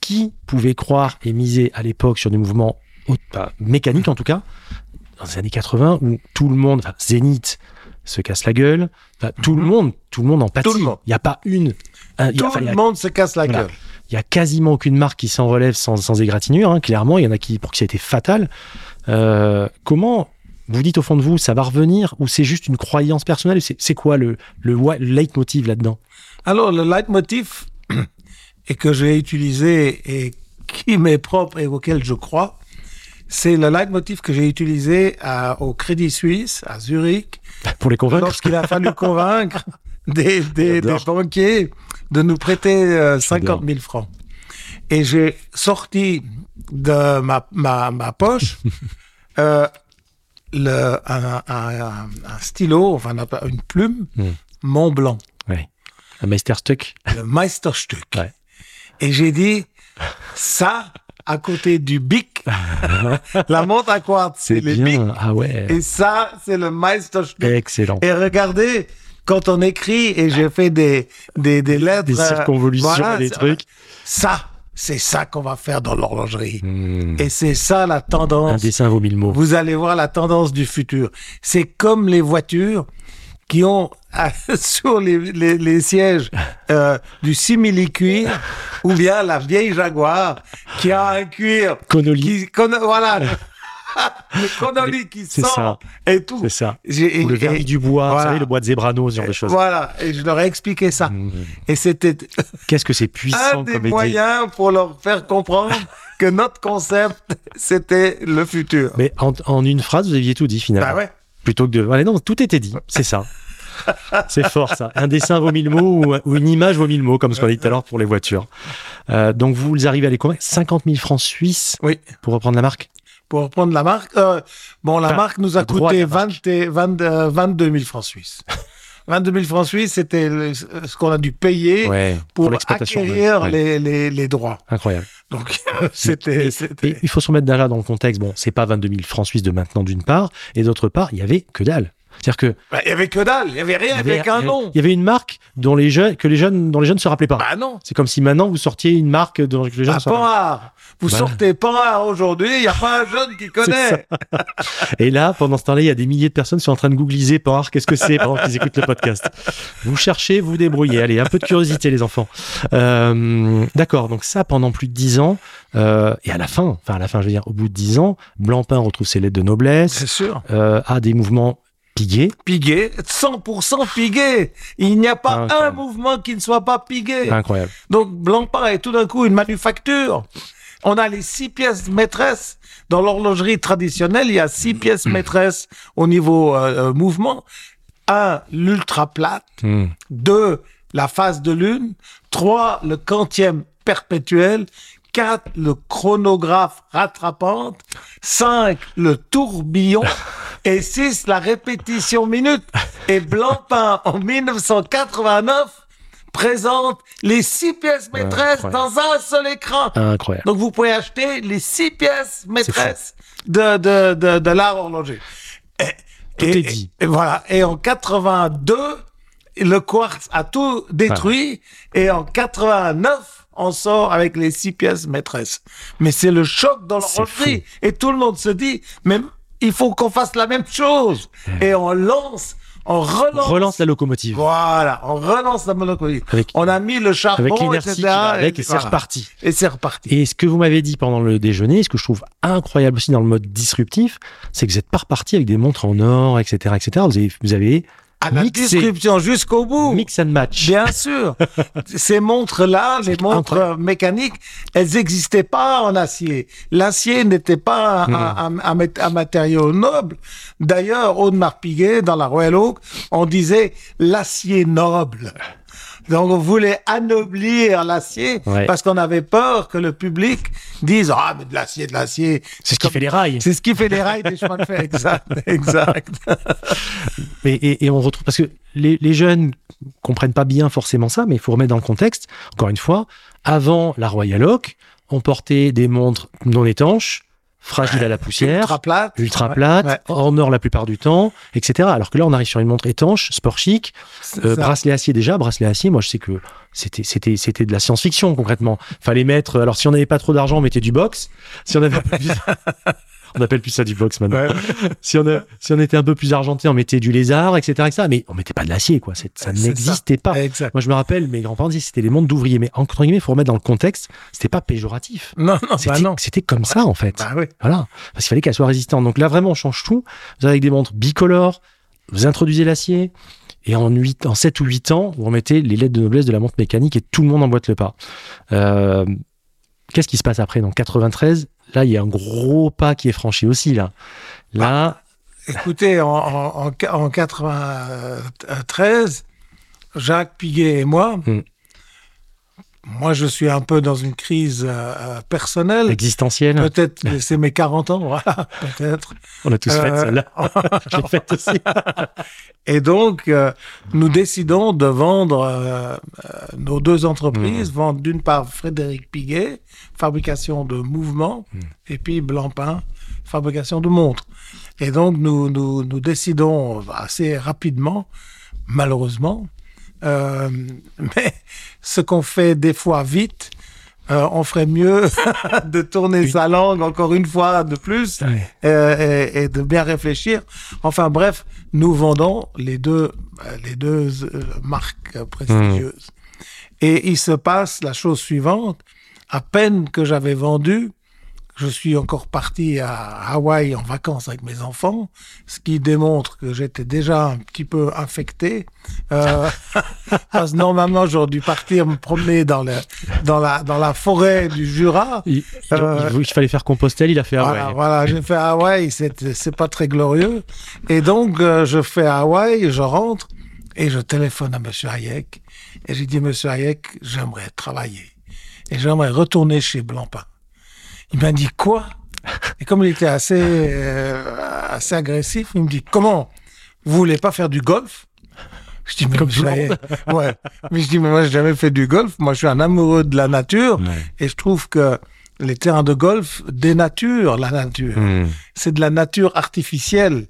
Qui pouvait croire et miser à l'époque sur des mouvements enfin, mécaniques en tout cas, dans les années 80, où tout le monde, enfin, Zénith se casse la gueule, enfin, tout le monde, tout le monde en pâtit. Il n'y a pas une. un- Tout a- le monde se casse la Voilà. gueule. Il y a quasiment aucune marque qui s'en relève sans, sans égratignure. hein, clairement, il y en a qui pour qui ça a été fatal. Euh, comment vous dites au fond de vous, ça va revenir ou c'est juste une croyance personnelle? C'est quoi le, le, le leitmotiv là-dedans? Alors, le leitmotiv, [clears throat] et que j'ai utilisé et qui m'est propre et auquel je crois, c'est le leitmotiv que j'ai utilisé à- au Crédit Suisse, à Zurich, [laughs] Pour les convaincre. lorsqu'il a fallu convaincre [laughs] des, des, banquiers de nous prêter euh, 50 000 francs. Et j'ai sorti de ma, ma, ma poche [laughs] euh, le, un, un- un- stylo, enfin un- une plume, Mm. Mont Blanc, Ouais. Un Meisterstück le Meisterstück. Ouais. Et j'ai dit, ça, à côté du bic, [laughs] la montre à quartz, c'est le bic. Ah ouais. et ça, c'est le Meisterstück. Excellent. Et regardez, quand on écrit, et j'ai fait des, des, des lettres. Des euh, circonvolutions, voilà, des trucs. Ça, c'est ça qu'on va faire dans l'horlogerie. Hmm. Et c'est ça la Un tendance. dessin vaut mille mots. Vous allez voir la tendance du futur. C'est comme les voitures qui ont ah, [laughs] sur les, les, les sièges euh, du simili-cuir ou bien la vieille Jaguar qui a un cuir Connolly. qui... qu'on- voilà. [laughs] le connolly qui sort ça. et tout. C'est ça. J'ai- Ou le et- vernis du bois, vous savez, le bois de Zebrano, ce genre de choses. Voilà, et je leur ai expliqué ça. Hmm. Et c'était Qu'est-ce que c'est un puissant des comme idée. moyens pour leur faire comprendre que notre concept, c'était le futur. Mais en, en une phrase, vous aviez tout dit finalement. Bah ouais. Plutôt que de. Voilà, non, tout était dit. C'est ça. [laughs] C'est fort ça. Un dessin vaut mille mots ou, ou une image vaut mille mots, comme ce qu'on a dit tout à l'heure pour les voitures. Euh, donc vous arrivez à les convaincre. 50 000 francs suisses Oui. pour reprendre la marque? Pour reprendre la marque, euh, bon, la Enfin, marque nous a coûté de la marque. 20 et 20, euh, 22 000 francs suisses. [laughs] 22 000 francs suisses, c'était ce qu'on a dû payer Ouais. pour, l'exploitation. acquérir ouais. les, les, les droits. Incroyable. Donc, [laughs] c'était, il faut se remettre déjà dans le contexte. Bon, c'est pas 22 000 francs suisses de maintenant d'une part, et d'autre part, il y avait que dalle. C'est-à-dire que Bah, il y avait que dalle, il y avait rien, il y avait qu'un nom. il y avait une marque dont les jeunes, que les jeunes, dont les jeunes ne se rappelaient pas. Bah non. C'est comme si maintenant vous sortiez une marque dont les jeunes ne se pas. Panhard. Vous Bah. sortez Panhard aujourd'hui, il n'y a pas un jeune qui [laughs] connaît. [laughs] Et là, pendant ce temps-là, il y a des milliers de personnes qui sont en train de googliser Panhard, qu'est-ce que c'est pendant qu'ils écoutent le podcast. Vous cherchez, vous vous débrouillez. Allez, un peu de curiosité, les enfants. Euh, D'accord, donc ça pendant plus de dix ans. Euh, et à la fin, enfin à la fin, je veux dire, au bout de dix ans, Blancpain retrouve ses lettres de noblesse, C'est sûr. euh, a des mouvements pigués. Piguet, 100% piguet. Il n'y a pas Incroyable. un mouvement qui ne soit pas piguet. Incroyable. Donc Blancpain est tout d'un coup une manufacture. On a les six pièces maîtresses. Dans l'horlogerie traditionnelle, il y a six pièces maîtresses au niveau euh, euh, mouvement. Un, l'ultra plate. Hmm. Deux, la phase de lune. Trois, le quantième perpétuel. Quatre, le chronographe rattrapante. Cinq, le tourbillon. [laughs] Et six, la répétition minute. Et Blancpain, en 1989, présente les six pièces maîtresses Incroyable. dans un seul écran. Incroyable. Donc vous pouvez acheter les six pièces maîtresses de, de, de, de l'art horloger. Et, Tout et- est dit. Et, voilà. Et en 82, le quartz a tout détruit. Et en 89, on sort avec les six pièces maîtresses. Mais c'est le choc dans C'est l'horlogerie. Et tout le monde se dit, mais il faut qu'on fasse la même chose. Et on lance, on relance. Relance la locomotive. Voilà, on relance la. Avec, On a mis le charbon, avec etc. avec, et c'est voilà. reparti. Et c'est reparti. Et ce que vous m'avez dit pendant le déjeuner, ce que je trouve incroyable aussi dans le mode disruptif, c'est que vous n'êtes pas reparti avec des montres en or, etc., etc. Vous avez, vous avez à la description jusqu'au bout. Mix and match. Bien sûr. [laughs] Ces montres-là, les montres incroyable. mécaniques, elles n'existaient pas en acier. L'acier n'était pas un, un- un- un mat- un matériau noble. D'ailleurs, Audemars Piguet, dans la Royal Oak, on disait l'acier noble. Donc, on voulait anoblir l'acier Ouais. parce qu'on avait peur que le public dise Ah, mais de l'acier, de l'acier. C'est ce qui fait les rails. C'est ce qui fait les rails des chemins de fer. [laughs] Exact, exact. [laughs] Et, et- et on retrouve parce que les, les jeunes comprennent pas bien forcément ça, mais il faut remettre dans le contexte. Encore une fois, avant la Royal Oak, on portait des montres non étanches, fragiles à la poussière, Ultra plate. ultra Ouais, plates, ouais. en or la plupart du temps, etc. Alors que là, on arrive sur une montre étanche, sport chic, euh, bracelet acier déjà, bracelet acier. Moi, je sais que c'était c'était c'était de la science-fiction concrètement. Fallait mettre. Alors, si on n'avait pas trop d'argent, on mettait du box. Si on avait [laughs] on appelle plus ça du box maintenant. Ouais. [laughs] Si on a, si on était un peu plus argenté, on mettait du lézard, etc., etc. Mais on mettait pas de l'acier, quoi. Ça n'existait pas. Exact. Moi, je me rappelle, mes grands-parents disaient que c'était les montres d'ouvriers. Mais entre guillemets, il faut remettre dans le contexte. C'était pas péjoratif. Non, non, bah C'était c'était comme ça, en fait. Bah oui. Voilà. Parce qu'il fallait qu'elle soit résistante. Donc là, vraiment, on change tout. Vous avez des montres bicolores, vous introduisez l'acier, et en, 8, en 7 ou 8 ans, vous remettez les lettres de noblesse de la montre mécanique et tout le monde emboîte le pas. Euh, Qu'est-ce qui se passe après Donc 93, là, il y a un gros pas qui est franchi aussi, là. Là, Écoutez, en, en, en, en 93, Jacques Piguet et moi, Hmm. Moi je suis un peu dans une crise euh, euh, personnelle. existentiel, Peut-être c'est mes 40 ans, voilà, [laughs] peut-être. on a tous fait Euh, celle-là. Je l'ai faite aussi. [laughs] Et donc, euh, nous décidons de vendre nos deux entreprises. Vendre d'une part Frédéric Piguet, fabrication de mouvements, et puis Blancpain, fabrication de montres. Et donc, nous, nous, nous décidons assez rapidement, malheureusement, euh, [laughs] mais ce qu'on fait des fois vite, euh, on ferait mieux [laughs] de tourner sa langue encore une fois de plus euh, et, et de bien réfléchir. Enfin bref, nous vendons les deux, euh, les deux marques prestigieuses. Et il se passe la chose suivante. À peine que j'avais vendu, je suis encore parti à Hawaï en vacances avec mes enfants, ce qui démontre que j'étais déjà un petit peu infecté. Euh, [laughs] parce que normalement, j'aurais dû partir me promener dans, le, dans, la, dans la forêt du Jura. Il, il- Euh, il- il fallait faire Compostelle, il a fait ah Voilà, j'ai fait Hawaï, c'est pas très glorieux. Et donc, euh, je fais Hawaï, je rentre et je téléphone à Monsieur Hayek. Et j'ai dit, Monsieur Hayek, j'aimerais travailler. Et j'aimerais retourner chez Blancpain. Il m'a dit, quoi? Et comme il était assez, euh, assez agressif, il me dit, comment? Vous voulez pas faire du golf? Je dis, mais Comme Hayek, [laughs] ouais. Mais je dis, mais moi, j'ai jamais fait du golf. Moi, je suis un amoureux de la nature. Ouais. Et je trouve que les terrains de golf dénaturent la nature. Hmm. C'est de la nature artificielle.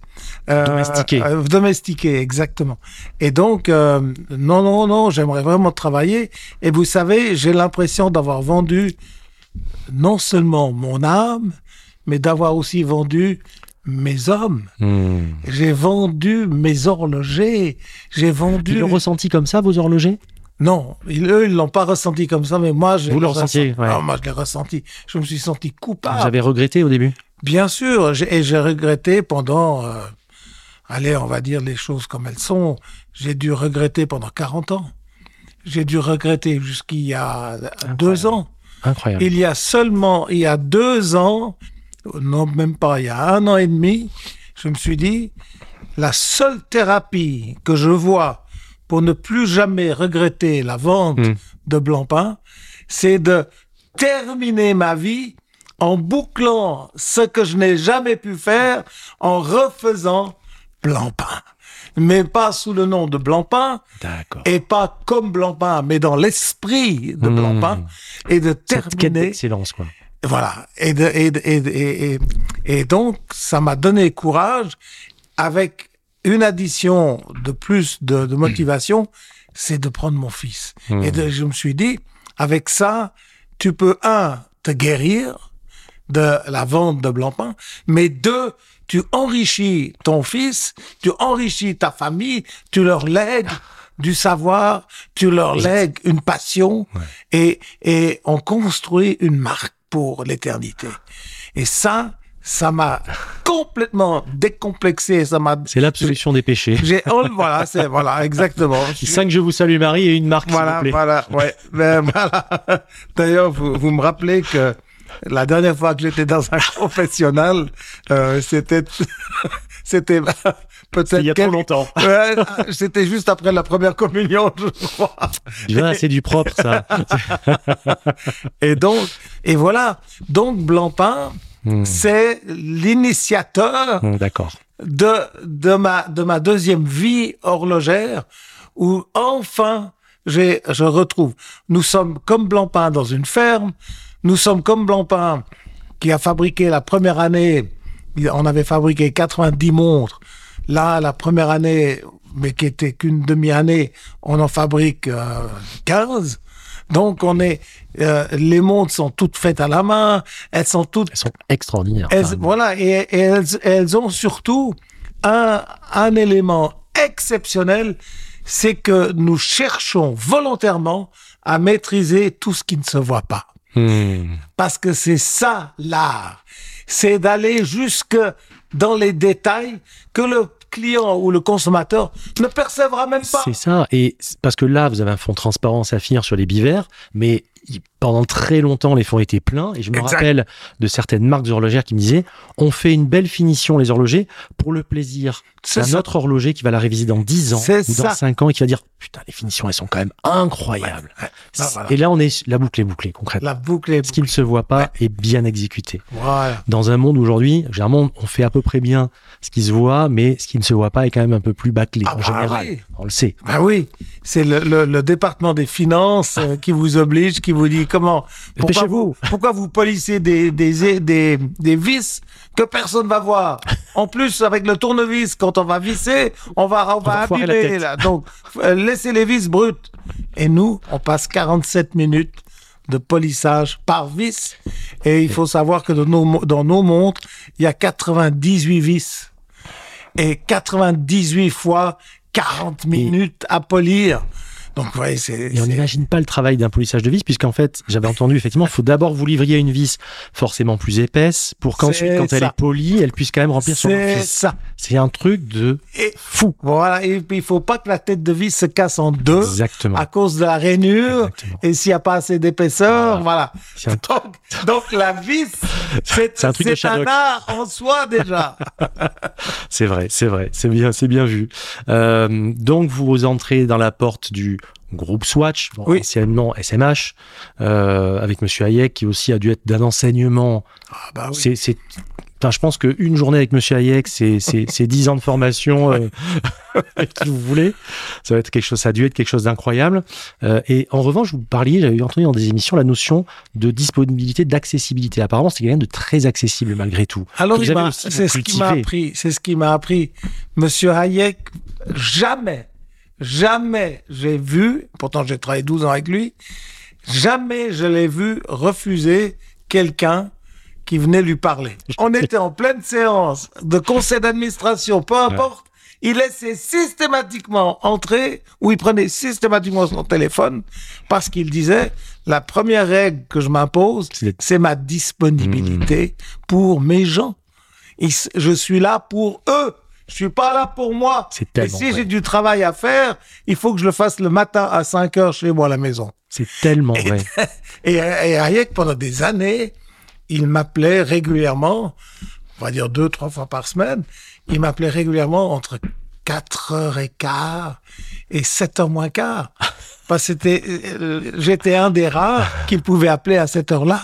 Euh, Domestiquée. euh, domestiquée, exactement. Et donc, euh, non, non, non, j'aimerais vraiment travailler. Et vous savez, j'ai l'impression d'avoir vendu non seulement mon âme, mais d'avoir aussi vendu mes hommes. Hmm. J'ai vendu mes horlogers. J'ai vendu... Vous le ressenti comme ça, vos horlogers? Non, ils- eux, ils l'ont pas ressenti comme ça, mais moi, je Vous le ressentiez, ressenti. ouais. Non, moi, je l'ai ressenti. Je me suis senti coupable. Vous avez regretté au début? Bien sûr, et j'ai regretté pendant, euh, allez, on va dire les choses comme elles sont, j'ai dû regretter pendant 40 ans. J'ai dû regretter jusqu'il y a deux ans. Incroyable. Il y a seulement, il y a deux ans, non même pas, il y a un an et demi, je me suis dit, la seule thérapie que je vois pour ne plus jamais regretter la vente Mm. de Blancpain, c'est de terminer ma vie en bouclant ce que je n'ai jamais pu faire en refaisant Blancpain. Mais pas sous le nom de Blancpain, et pas comme Blancpain, mais dans l'esprit de Mm. Blancpain, et de Cette quête terminer d'excellence, quoi. voilà. Et, de- et, de- et, et, donc, ça m'a donné courage avec une addition de plus de, de motivation, c'est de prendre mon fils. Hmm. Et de- je me suis dit, avec ça, tu peux, un, te guérir de la vente de Blancpain, mais deux, tu enrichis ton fils, tu enrichis ta famille, tu leur lègues du savoir, tu leur lègues une passion, et, et on construit une marque pour l'éternité. Et ça, ça m'a complètement décomplexé. Ça m'a. C'est l'absolution des péchés. J'ai oh, voilà, c'est voilà exactement. [laughs] Cinq je vous salue Marie et une marque. Voilà, s'il vous plaît. voilà, ouais. Ben, [laughs] voilà. D'ailleurs, vous, vous me rappelez que la dernière fois que j'étais dans un [laughs] confessionnal, euh, c'était [laughs] c'était [laughs] peut-être Il y a trop longtemps. Ouais, c'était juste après la première communion, je crois. Tu vois, c'est du propre ça. Et donc, et voilà. Donc, Blancpain, Hmm. c'est l'initiateur Hmm, D'accord. de, de ma, de ma deuxième vie horlogère où enfin j'ai, je retrouve. Nous sommes comme Blancpain dans une ferme. Nous sommes comme Blancpain qui a fabriqué la première année. On avait fabriqué 90 montres. Là, la première année, mais qui était qu'une demi-année, on en fabrique euh, 15. Donc, on est, euh, les montres sont toutes faites à la main. Elles sont toutes Elles sont extraordinaires. elles, voilà, et, et elles, elles ont surtout un, un élément exceptionnel, c'est que nous cherchons volontairement à maîtriser tout ce qui ne se voit pas. Hmm. Parce que c'est ça l'art. C'est d'aller jusque dans les détails que le client ou le consommateur ne percevra même pas. C'est ça. Et parce que là, vous avez un fond transparent saphir sur les bivers, mais il- pendant très longtemps, les fonds étaient pleins. Et je me Exact. rappelle de certaines marques horlogères qui me disaient on fait une belle finition, les horlogers, pour le plaisir C'est d'un ça. autre horloger qui va la réviser dans 10 ans ou dans ça. 5 ans et qui va dire putain, les finitions, elles sont quand même incroyables. Ouais. Ah, voilà. Et là, on est la boucle est bouclée, concrètement. La boucle est Ce qui ne se voit pas est bien exécuté. Voilà. Dans un monde aujourd'hui, généralement, on fait à peu près bien ce qui se voit, mais ce qui ne se voit pas est quand même un peu plus bâclé Ah en bah général. oui. On le sait. Ben oui, c'est le, le, le département des finances euh, qui vous oblige, qui vous dit comment. Pourquoi vous, pourquoi vous polissez des, des, des, des vis que personne va voir? En plus, avec le tournevis, quand on va visser, on va, on va abîmer. Là. Donc, euh, laissez les vis brutes. Et nous, on passe 47 minutes de polissage par vis. Et il faut savoir que dans nos, dans nos montres, il y a 98 vis. Et 98 fois 40 minutes à polir. Donc, c'est... Et on c'est- n'imagine pas le travail d'un polissage de vis, puisqu'en fait, j'avais entendu effectivement, il [laughs] faut d'abord vous livriez une vis forcément plus épaisse, pour qu'ensuite, C'est quand elle est polie, elle puisse quand même remplir son C'est office. ça. C'est un truc de Et fou. voilà, et il faut pas que la tête de vis se casse en deux Exactement. à cause de la rainure. Exactement. Et s'il n'y a pas assez d'épaisseur, voilà. Donc, donc la vis, c'est un truc un art en soi déjà. [laughs] C'est vrai, c'est vrai, c'est bien, c'est bien vu. Euh, donc vous entrez dans la porte du groupe Swatch, bon, Oui. anciennement SMH, euh, avec Monsieur Hayek, qui aussi a dû être d'un enseignement. Ah bah oui. C'est, enfin, je pense qu'une journée avec Monsieur Hayek, c'est, c'est, c'est 10 ans de formation, euh, [laughs] qui vous voulez. Ça va être quelque chose, ça a dû être quelque chose d'incroyable. Euh, et en revanche, vous parliez, j'avais entendu dans des émissions la notion de disponibilité, d'accessibilité. Apparemment, c'est quelqu'un de très accessible malgré tout. Alors, il m'a- c'est ce qui m'a appris. C'est ce qui m'a appris. Monsieur Hayek, jamais, jamais j'ai vu, pourtant j'ai travaillé 12 ans avec lui, jamais je l'ai vu refuser quelqu'un qui venait lui parler. On était en pleine séance de conseil d'administration, peu importe. Il laissait systématiquement entrer ou il prenait systématiquement son téléphone parce qu'il disait la première règle que je m'impose, C'est ma disponibilité pour mes gens. Je suis là pour eux. Je suis pas là pour moi. Et si j'ai du travail à faire, il faut que je le fasse le matin à 5 heures chez moi à la maison. C'est tellement vrai. [laughs] Et, et Hayek, pendant des années, il m'appelait régulièrement, on va dire deux, trois fois par semaine, il m'appelait régulièrement entre 4 heures et quart et 7 heures moins quart. Parce que c'était, euh, j'étais un des rares qu'il pouvait appeler à cette heure-là.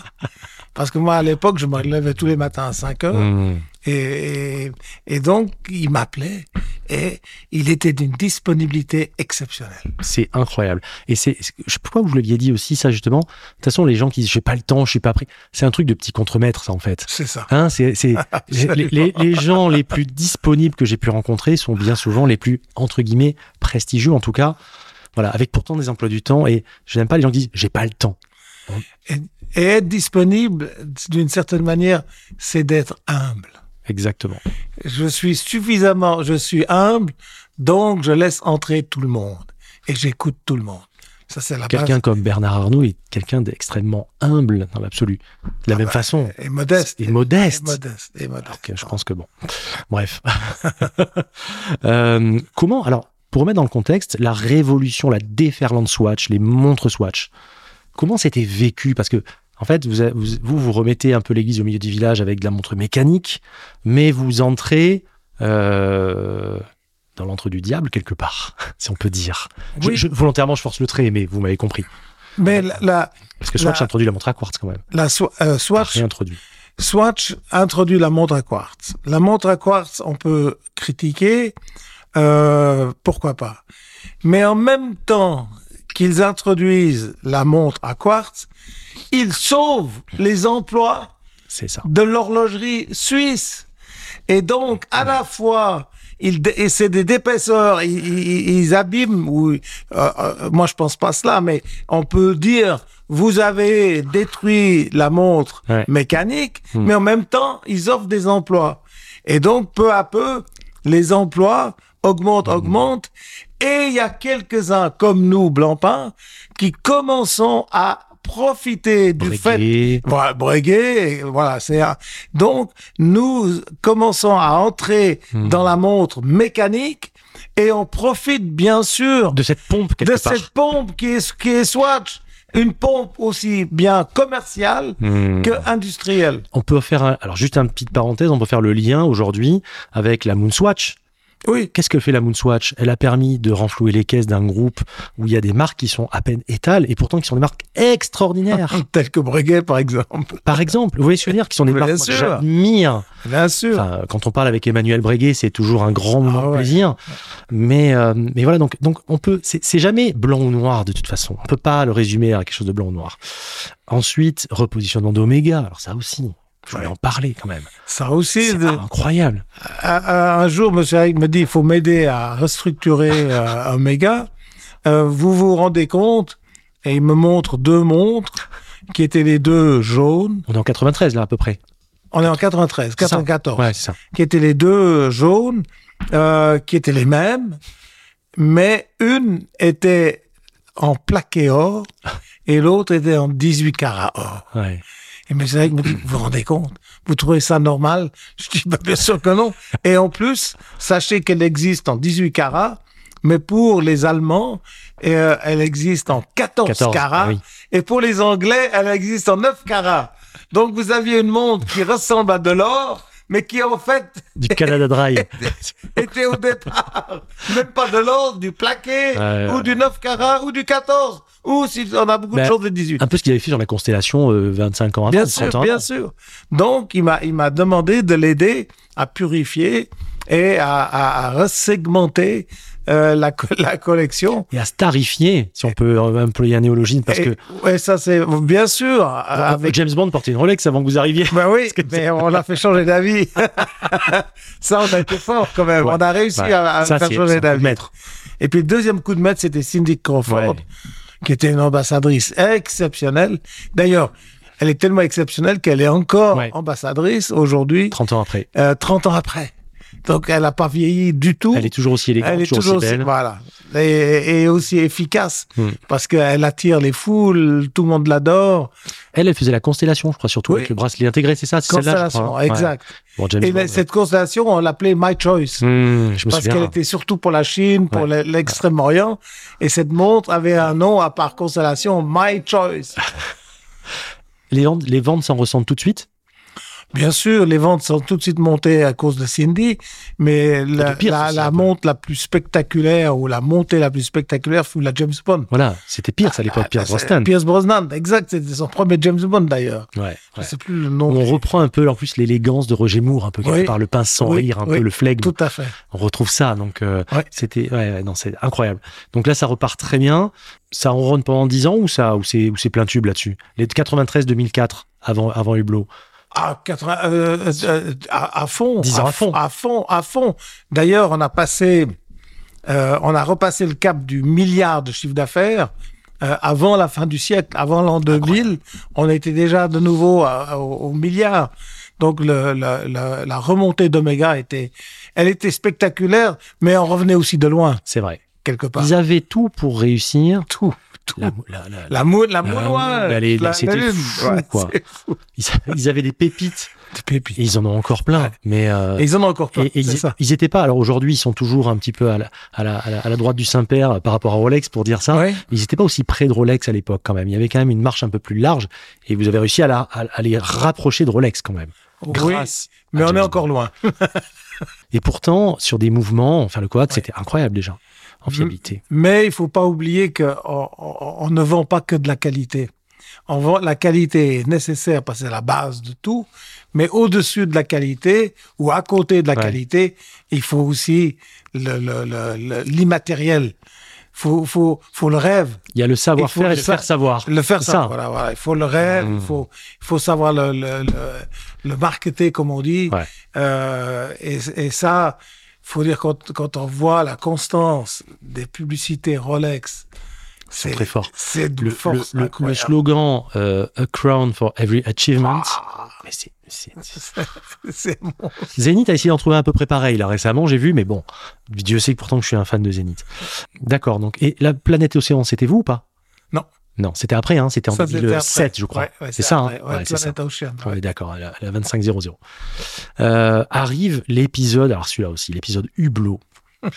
Parce que moi, à l'époque, je me levais tous les matins à 5 heures. Mmh. Et, et, et donc, il m'appelait et il était d'une disponibilité exceptionnelle. C'est incroyable. Et c'est, je sais pas pourquoi vous l'aviez dit aussi, ça, justement. De toute façon, les gens qui disent, j'ai pas le temps, je suis pas prêt. C'est un truc de petit contremaître, ça, en fait. C'est ça. Hein, c'est, c'est, [laughs] les, les- les gens les plus disponibles que j'ai pu rencontrer sont bien souvent les plus, entre guillemets, prestigieux, en tout cas. Voilà, avec pourtant des emplois du temps. Et je n'aime pas les gens qui disent, j'ai pas le temps. Et, et être disponible, d'une certaine manière, c'est d'être humble. Exactement. Je suis suffisamment, je suis humble, donc je laisse entrer tout le monde et j'écoute tout le monde. Ça, c'est la Quelqu'un comme Bernard Arnault est quelqu'un d'extrêmement humble dans l'absolu. De la Ah même bah, façon. Et modeste. Et modeste. Et modeste. Et modeste. Euh, je pense que bon. Bref. [laughs] Euh, comment, alors, pour remettre dans le contexte, la révolution, la déferlante Swatch, les montres Swatch, comment c'était vécu? Parce que, en fait, vous, vous, remettez un peu l'église au milieu du village avec de la montre mécanique, mais vous entrez euh, dans l'entre du diable quelque part, [laughs] si on peut dire. Je- Oui. je- volontairement, je force le trait, mais vous m'avez compris. Mais la, la, Parce que Swatch La- a introduit la montre à quartz quand même. la Swa- euh, Swatch, Réintroduit. Swatch introduit la montre à quartz. La montre à quartz, on peut critiquer, euh, pourquoi pas. Mais en même temps qu'ils introduisent la montre à quartz, ils sauvent les emplois ça. de l'horlogerie suisse. Et donc, à la fois, ils, et c'est des d'épaisseur, ils, ils, ils abîment, ou, euh, euh, moi je pense pas cela, mais on peut dire, vous avez détruit la montre Ouais. mécanique, Hmm. mais en même temps, ils offrent des emplois. Et donc, peu à peu, les emplois augmentent, augmentent, et il y a quelques-uns comme nous, Blancpain, qui commençons à profiter du fait voilà, Breguet, et voilà, c'est un- donc nous commençons à entrer Hmm. dans la montre mécanique et on profite bien sûr de cette pompe quelque de part. cette pompe qui est qui est Swatch, une pompe aussi bien commerciale Hmm. que industrielle. On peut faire un, alors juste une petite parenthèse, on peut faire le lien aujourd'hui avec la Moonswatch. Oui, Qu'est-ce que fait la Moonswatch Elle a permis de renflouer les caisses d'un groupe où il y a des marques qui sont à peine étales et pourtant qui sont des marques extraordinaires. [laughs] tel que Breguet par exemple. Par exemple, vous voyez ce que je veux dire? Qui sont des marques que j'admire. Bien sûr. Enfin, quand on parle avec Emmanuel Breguet, c'est toujours un grand moment Ah de ouais. plaisir. Mais, euh, mais voilà, donc, donc on peut, c'est c'est jamais blanc ou noir de toute façon. On peut pas le résumer à quelque chose de blanc ou noir. Ensuite, repositionnement d'Oméga. Alors ça aussi, je voulais Ouais. en parler quand même. Ça aussi, C'est de- incroyable. un, un- un jour, Monsieur Eric me dit, il faut m'aider à restructurer [laughs] euh, Omega. Euh, vous vous rendez compte? Et il me montre deux montres qui étaient les deux jaunes. On est en 93 là à peu près. On est en 93, C'est ça. 94. Ouais, c'est ça. Qui étaient les deux jaunes, euh, qui étaient les mêmes, mais une était en plaqué or et l'autre était en 18 carats or. Ouais. Et M. Eric me dit, vous vous rendez compte? Vous trouvez ça normal? [laughs] Je dis, bah, bien sûr que non. Et en plus, sachez qu'elle existe en 18 carats, mais pour les Allemands, euh, elle existe en 14, 14, carats. ah oui. Et pour les Anglais, elle existe en 9 carats. Donc vous aviez une montre qui ressemble à de l'or, mais qui en fait [laughs] Du Canada Dry. [laughs] était au départ même pas de l'or, du plaqué, Ouais, ou ouais. du 9 carats, ou du 14, ou si on a beaucoup Ben, de choses de 18. Un peu ce qu'il avait fait sur la constellation euh, 25 ans avant. Bien 30 sûr, ans bien sûr. Donc, il m'a, il m'a demandé de l'aider à purifier et à, à, à resegmenter euh, la, la collection. Et à starifier, si on peut euh, employer un néologisme, parce et, que ouais, ça c'est bien sûr avec. avec James Bond portait une Rolex avant que vous arriviez. Ben oui, [laughs] que mais on l'a fait changer d'avis. [laughs] ça, on a été fort quand même. Ouais. On a réussi à, à Ça, faire c'est- changer d'avis. Et puis le deuxième coup de maître, c'était Cindy Crawford, Ouais. Qui était une ambassadrice exceptionnelle. D'ailleurs, elle est tellement exceptionnelle qu'elle est encore Ouais. ambassadrice aujourd'hui. 30 ans après. euh, 30 ans après. Donc, elle n'a pas vieilli du tout. Elle est toujours aussi élégante, Elle est toujours, toujours aussi belle. voilà, et, et aussi efficace Hmm. parce qu'elle attire les foules, tout le monde l'adore. Elle, elle faisait la constellation, je crois, surtout Oui. avec le bracelet intégré, c'est ça c'est Constellation, hein. Ouais. exact. Bon, James Et Bond, la- cette constellation, on l'appelait My Choice. ouais. Hmm, je me Parce qu'elle était surtout pour la Chine, pour Ouais. le- l'Extrême-Orient. Et cette montre avait un nom à part constellation, My Choice. [laughs] Les ventes, les ventes s'en ressentent tout de suite. Bien sûr, les ventes sont tout de suite montées à cause de Cindy, mais la, de Pierce la, aussi, la plus spectaculaire ou la montée la plus spectaculaire fut la James Bond. Voilà, c'était Pierce à l'époque, Pierce Ah, Brosnan. Pierce Brosnan, exact, c'était son premier James Bond d'ailleurs. Ouais, Je ouais. sais plus le Où nom. on reprend un peu en plus l'élégance de Roger Moore, un peu Oui. part le pince sans Oui, rire, un oui, peu le flegme. Tout à fait. On retrouve ça, donc euh, Ouais. c'était ouais, ouais, non, c'est incroyable. Donc là, ça repart très bien. Ça ronronne pendant 10 ans ou ça ou c'est ou c'est plein tube là-dessus? Les 93-2004 avant avant Hublot. À, 80, euh, euh, à, à fond. 10 ans à fond. À fond, à fond. D'ailleurs, on a passé, euh, on a repassé le cap du milliard de chiffre d'affaires. euh, avant la fin du siècle, avant l'an 2000, on était déjà de nouveau à- au, au milliard. Donc le, le- le- la remontée d'Omega était, elle était spectaculaire, mais on revenait aussi de loin C'est vrai. quelque part. Ils avaient tout pour réussir. Tout. Tout. La, la, la- La moule, la la- c'était fou, Ouais, quoi. fou. ils, ils avaient des pépites. Des pépites. Et ils en ont encore plein. Ouais. Mais euh, Et ils en ont encore plein. et- et ils, ça. ils étaient pas. Alors aujourd'hui, ils sont toujours un petit peu à la, à la, à la, droite du Saint-Père euh, par rapport à Rolex pour dire ça. Ouais. Ils n'étaient pas aussi près de Rolex à l'époque quand même. Il y avait quand même une marche un peu plus large et vous avez réussi à, la, à, à les rapprocher de Rolex quand même. Oui, Grâce mais on est encore loin. [laughs] [laughs] Et pourtant, sur des mouvements, enfin le coax, c'était incroyable déjà en fiabilité. Mais il faut pas oublier que on, on- on ne vend pas que de la qualité. On vend, la qualité est nécessaire parce que c'est la base de tout. Mais au-dessus de la qualité ou à côté de la Ouais. qualité, il faut aussi le- le- le- le- l'immatériel. Faut, faut, faut le rêve, Il y a le savoir-faire et le faire savoir. le faire. Voilà, voilà. Il faut le rêve, il faut, il faut savoir le, le, le, le marketer, comme on dit. Ouais. Euh, et, et ça, faut dire quand, quand on voit la constance des publicités Rolex, c'est très forts. c'est Le, force le- le- le slogan euh, A crown for every achievement. Ah, Mais c'est- c'est- bon. Zénith a essayé d'en trouver un peu près pareil là récemment, j'ai vu, mais bon, Dieu sait que pourtant que je suis un fan de Zénith. D'accord, donc et la planète Océan, c'était vous ou pas? Non. C'était après, hein, c'était en Ça, c'était 2007, après. je crois. Ouais, ouais, c'est ça, hein après. Ouais, Ouais, c'est ça. Ocean. Ouais, d'accord, la, la 2500. Euh, arrive l'épisode, alors celui-là aussi, l'épisode Hublot. [laughs]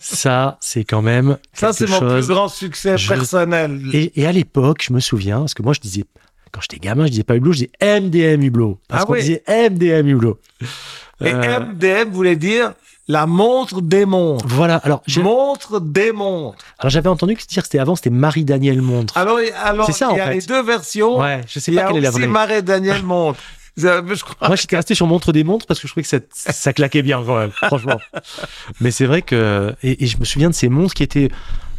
ça, c'est quand même Ça, c'est mon plus grand succès Je- personnel. Et, et à l'époque, je me souvian, parce que moi, je disais, quand j'étais gamin, je disais pas Hublot, je disais MDM Hublot. Parce Ah qu'on ouais. disait MDM Hublot. Et Euh, MDM voulait dire la montre des montres. Voilà, alors, Montre des montres. alors j'avais entendu que dire c'était avant, c'était Marie-Daniel Montre. Alors, alors C'est ça, il y a fait. les deux versions. ouais, je sais pas quelle est la vraie. Marie-Daniel [laughs] Montre. Je crois. Moi, j'étais resté sur Montre des Montres parce que je trouvais que ça, ça claquait bien quand même, franchement. Mais c'est vrai que, et, et je me souviens de ces montres qui étaient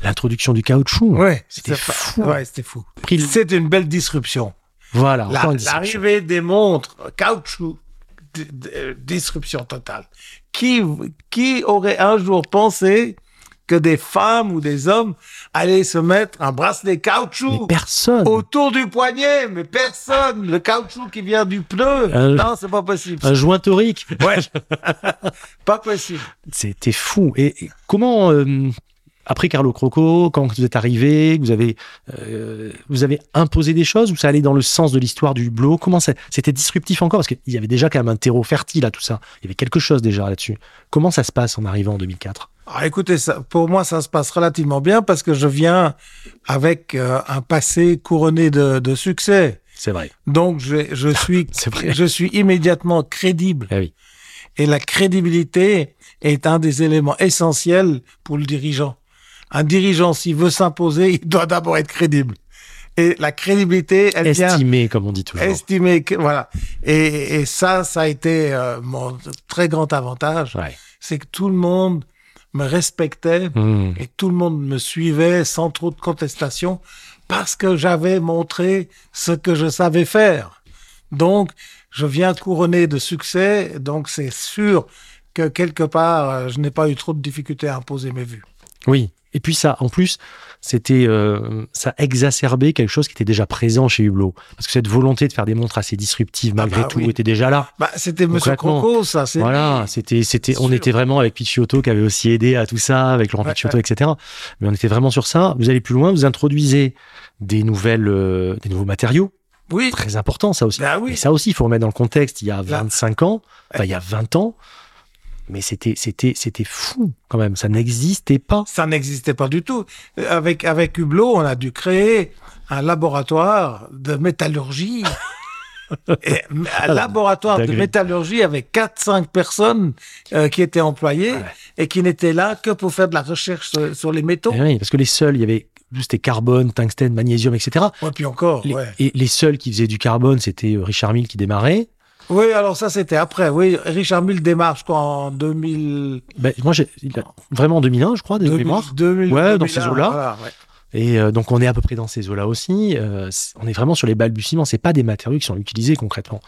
l'introduction du caoutchouc. Ouais, C'était fou. Ouais, c'était fou. C'est une belle disruption. Voilà, La-. L'arrivée des montres caoutchouc, disruption totale. Qui, qui aurait un jour pensé que des femmes ou des hommes allaient se mettre un bracelet Mais caoutchouc personne. autour du poignet, mais personne. Le caoutchouc qui vient du pneu. Euh, non, c'est pas possible. Un joint torique. Ouais. [laughs] pas possible. C'était fou. Et, et comment, euh, après Carlo Croco, quand vous êtes arrivé, vous avez, euh, vous avez imposé des choses ou ça allait dans le sens de l'histoire du hublot Comment c'était disruptif encore? Parce qu'il y avait déjà quand même un terreau fertile à tout ça. Il y avait quelque chose déjà là-dessus. Comment ça se passe en arrivant en 2004 Ah, écoutez, ça, pour moi, ça se passe relativement bien parce que je viens avec euh, un passé couronné de, de succès. C'est vrai. Donc, je, je [laughs] suis, je suis immédiatement crédible. Oui. Et la crédibilité est un des éléments essentiels pour le dirigeant. Un dirigeant, s'il veut s'imposer, il doit d'abord être crédible. Et la crédibilité, elle vient Estimé, comme on dit toujours. estimer que, voilà. Et, et ça, ça a été euh, mon très grand avantage. Ouais. C'est que tout le monde me respectait Hmm. et tout le monde me suivait sans trop de contestation parce que j'avais montré ce que je savais faire. Donc, je viens couronné de succès, donc c'est sûr que quelque part, euh, je n'ai pas eu trop de difficultés à imposer mes vues. Oui. Et puis ça, en plus, c'était euh, ça exacerbait quelque chose qui était déjà présent chez Hublot. Parce que cette volonté de faire des montres assez disruptives malgré bah tout oui. était déjà là. Bah, c'était Monsieur. Croco, ça. Voilà, c'était, c'était, on Sûr. était vraiment avec Picciotto qui avait aussi aidé à tout ça, avec Laurent Ouais, Picciotto, etc. Mais on était vraiment sur ça. Vous allez plus loin, vous introduisez des nouvelles, euh, des nouveaux matériaux. Oui, Très important, ça aussi. bah Et oui. ça aussi, il faut remettre dans le contexte. Il y a Là. 25 ans, enfin, il y a 20 ans. Mais c'était, c'était, c'était fou, quand même. Ça n'existait pas. Ça n'existait pas du tout. Avec, avec Hublot, on a dû créer un laboratoire de métallurgie. [laughs] Et, un laboratoire de métallurgie avec 4-5 personnes euh, qui étaient employées Ouais. et qui n'étaient là que pour faire de la recherche sur, sur les métaux. Eh oui, parce que les seuls, il y avait, c'était carbone, tungstène, magnésium, etc. Ouais, puis encore, Les- ouais. Et les seuls qui faisaient du carbone, c'était euh, Richard Mille qui démarrait. Oui, alors ça, c'était après. Oui, Richard Mille démarre, je crois, en 2000... Ben, moi, j'ai, vraiment en 2001, je crois, de 2000, mémoire. 2000, Ouais, dans 2001, ces eaux-là. voilà, ouais. Et euh, donc on est à peu près dans ces eaux-là aussi. Euh, on est vraiment sur les balbutiements. C'est pas des matériaux qui sont utilisés concrètement.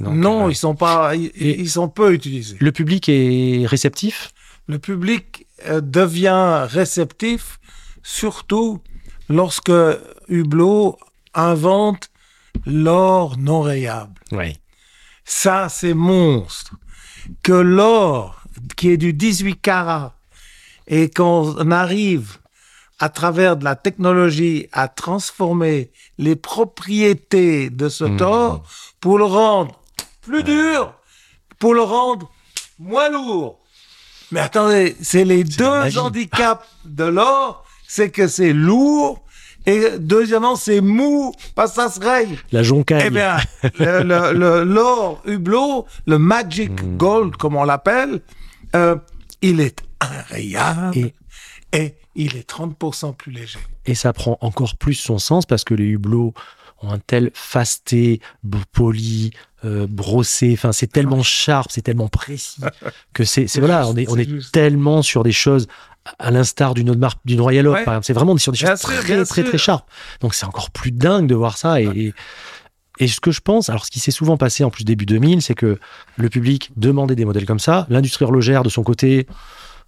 Donc, non, euh, ils sont pas, ils, ils sont peu utilisés. le public est réceptif? le public euh, devient réceptif, surtout lorsque Hublot invente l'or non rayable. Oui. Ça, c'est monstre. Que l'or, qui est du 18 carats, et qu'on arrive à travers de la technologie, à transformer les propriétés de ce Mhm. or pour le rendre plus dur, pour le rendre moins lourd. Mais attendez, c'est les deux handicaps de l'or, c'est que c'est lourd et deuxièmement c'est mou parce que ça se règle. La joncaille. Eh bien, l'or hublot, le magic Hmm. gold comme on l'appelle, euh, il est inrayable Et- et, il est 30% plus léger. Et ça prend encore plus son sens parce que les hublots ont un tel fasté, poli, euh, brossé. Enfin, c'est tellement sharp, c'est tellement précis [laughs] que c'est, voilà, on est, on c'est est juste. tellement sur des choses à l'instar d'une autre marque, d'une Royal Oak, Ouais. par exemple. C'est vraiment sur des Bien choses sûr, très, très, très, sûr. sharp. Donc, c'est encore plus dingue de voir ça et, et et ce que je pense, alors ce qui s'est souvent passé en plus début 2000, c'est que le public demandait des modèles comme ça. L'industrie horlogère, de son côté,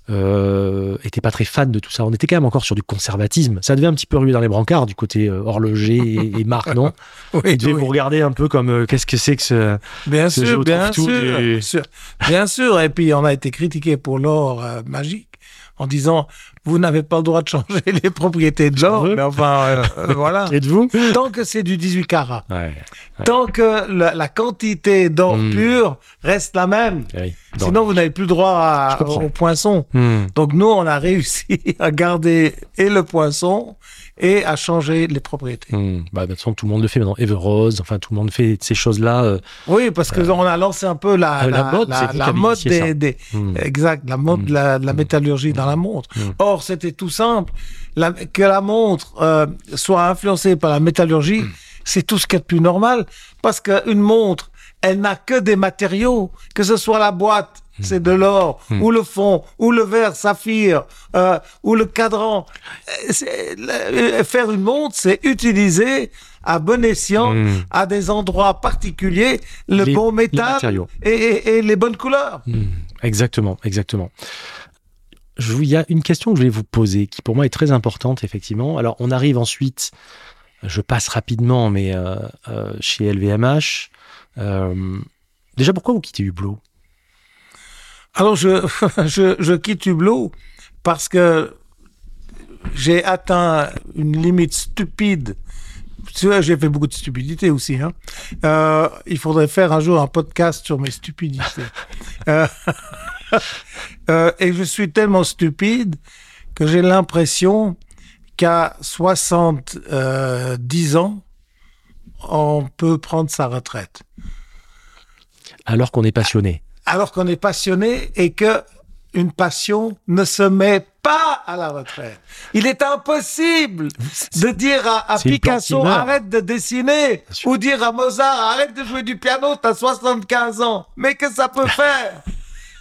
était pas très fan de tout ça. On était quand même encore sur du conservatisme. Ça devait un petit peu ruer dans les brancards du côté euh, horloger et, et marque, non [laughs] Oui, oui. vous regarder un peu comme euh, qu'est-ce que c'est que ce. Bien ce sûr, jeu bien sûr, du-. Bien sûr. Et puis, on a été critiqué pour l'or euh, magique en disant, vous n'avez pas le droit de changer [laughs] les propriétés de l'or. veut. Mais enfin, euh, euh, voilà. [laughs] Êtes-vous Tant que c'est du 18 carats, Ouais. tant que la, la quantité d'or Mm. pur reste la même. Bon. sinon vous n'avez plus droit à, Je comprends. au poinçon. Hmm. Donc nous, on a réussi [laughs] à garder et le poinçon et à changer les propriétés. Hmm. Bah, de toute façon, tout le monde le fait maintenant. Everose, enfin, tout le monde fait ces choses-là. euh. Oui, parce que on a lancé un peu la, Euh, la mode, la des, des- Hmm. exact, la mode Mm. de la, de la métallurgie dans la montre. Mm. Or, c'était tout simple. Que la montre euh, soit influencée par la métallurgie, c'est tout ce qu'il y a de plus normal, parce qu'une montre, elle n'a que des matériaux, que ce soit la boîte. C'est de l'or, ou le fond, ou le verre saphir, euh, ou le cadran. Euh, le- faire une montre, c'est utiliser à bon escient, Mm. à des endroits particuliers, le Les- bon métal et, et- et les bonnes couleurs. Hmm. Exactement, exactement. Je Il y a une question que je voulais vous poser qui pour moi est très importante, effectivement. Alors, on arrive ensuite, je passe rapidement, mais euh, euh, chez LVMH. Euh, déjà, pourquoi vous quittez Hublot? Alors, je, [laughs] je, je quitte Hublot parce que j'ai atteint une limite stupide. Tu vois, j'ai fait beaucoup de stupidités aussi. Hein. Euh, il faudrait faire un jour un podcast sur mes stupidités. [laughs] Euh, [laughs] euh, et je suis tellement stupide que j'ai l'impression qu'à 70 ans, on peut prendre sa retraite. Alors qu'on est passionné. Alors qu'on est passionné et que une passion ne se met pas à la retraite. Il est impossible de dire à, Picasso arrête de dessiner ou dire à Mozart arrête de jouer du piano, t'as 75 ans. Mais que ça peut [laughs] faire?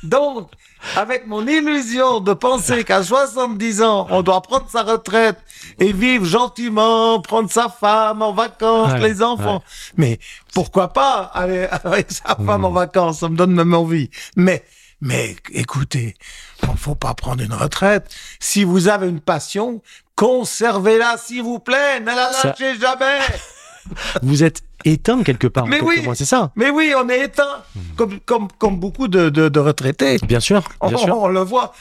Donc, avec mon illusion de penser qu'à 70 ans, on doit prendre sa retraite et vivre gentiment, prendre sa femme en vacances, Ouais, les enfants. Mais pourquoi pas aller [laughs] avec sa femme en vacances? Ça me donne même envie. Mais, mais écoutez, il faut pas prendre une retraite. Si vous avez une passion, conservez-la, s'il vous plaît. Ne la Ça- lâchez jamais. [laughs] Vous êtes éteint quelque part. Mais oui. c'est ça? Mais oui, on est éteint, comme, comme, comme beaucoup de, de, de retraités. Bien sûr, On, bien sûr. on le voit.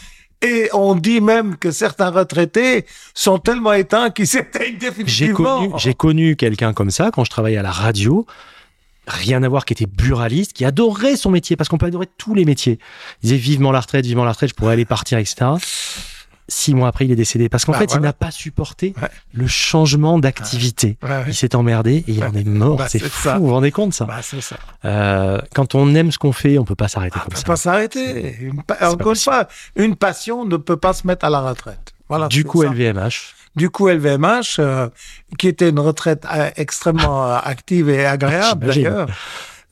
Et on dit même que certains retraités sont tellement éteints qu'ils s'éteignent J'ai définitivement. connu, j'ai connu quelqu'un comme ça quand je travaillais à la radio. Rien à voir, qui était buraliste, qui adorait son métier, parce qu'on peut adorer tous les métiers. Il disait vivement la retraite, vivement la retraite, je pourrais aller partir, etc. Six mois après, il est décédé. Parce qu'en Bah, fait, il n'a pas supporté Ouais. le changement d'activité. Ouais, ouais. Il s'est emmerdé et il en est mort. Bah, c'est fou, ça. vous vous rendez compte ça Bah, ça. Euh, Quand on aime ce qu'on fait, on peut pas s'arrêter On comme peut ça. pas s'arrêter. Une pa- pas Encore une une passion ne peut pas se mettre à la retraite. Voilà. Du coup, ça. LVMH, Du coup, LVMH, euh, qui était une retraite euh, extrêmement euh, active et agréable J'imagine. d'ailleurs.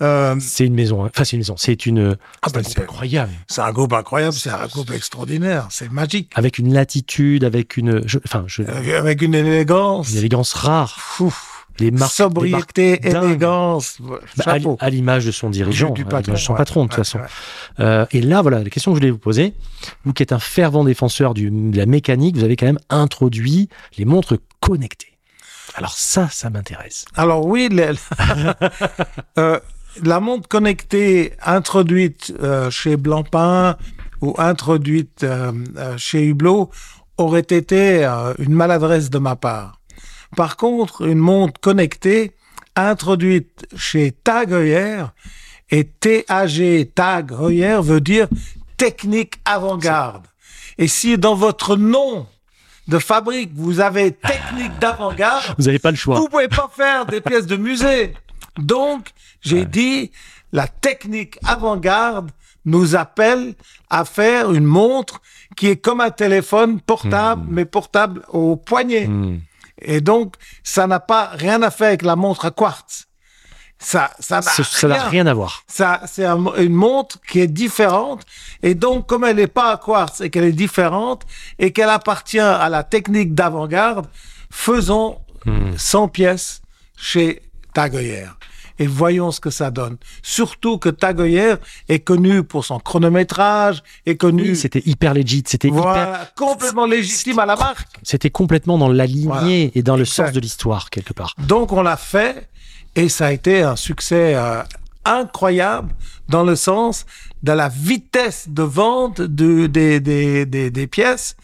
Euh, c'est une maison. hein. Enfin, c'est une maison. C'est une. Ah, c'est bah, un c'est- incroyable. c'est un groupe incroyable, c'est un groupe extraordinaire, c'est magique. Avec une latitude, avec une. je- Enfin, je, Euh, Avec une élégance, une élégance rare. Ouf. Les marques. les marques sobriété, élégance. Bah, à, l'image de son dirigeant, Du- du à patron, de son ouais. patron, de toute Ouais, façon. ouais. Euh, et là, voilà, la question que je voulais vous poser, vous qui êtes un fervent défenseur du, de la mécanique, vous avez quand même introduit les montres connectées. Alors ça, ça m'intéresse. Alors oui, le- [laughs] euh, la montre connectée introduite euh, chez Blancpain ou introduite euh, euh, chez Hublot, aurait été euh, une maladresse de ma part. Par contre, une montre connectée introduite chez Tag Heuer et TAG Tag Heuer veut dire technique avant-garde. Et si dans votre nom de fabrique vous avez technique d'avant-garde, Vous n'avez pas le choix. vous pouvez pas faire des pièces de musée. Donc, j'ai dit, la technique avant-garde nous appelle à faire une montre qui est comme un téléphone portable, mais portable au poignet. Hmm. Et donc, ça n'a pas rien à faire avec la montre à quartz. Ça, ça n'a rien. rien à voir. Ça, c'est un- une montre qui est différente. Et donc, comme elle n'est pas à quartz et qu'elle est différente et qu'elle appartient à la technique d'avant-garde, faisons Hmm. 100 pièces chez Tag Heuer. Et voyons ce que ça donne. Surtout que Tag Heuer est connu pour son chronométrage, est connu Oui, c'était hyper legit. C'était hyper. complètement légitime à la marque. C'était complètement dans la lignée Voilà. et dans le Exact. sens de l'histoire quelque part. Donc on l'a fait et ça a été un succès euh, incroyable dans le sens de la vitesse de vente de, des, des, des, des pièces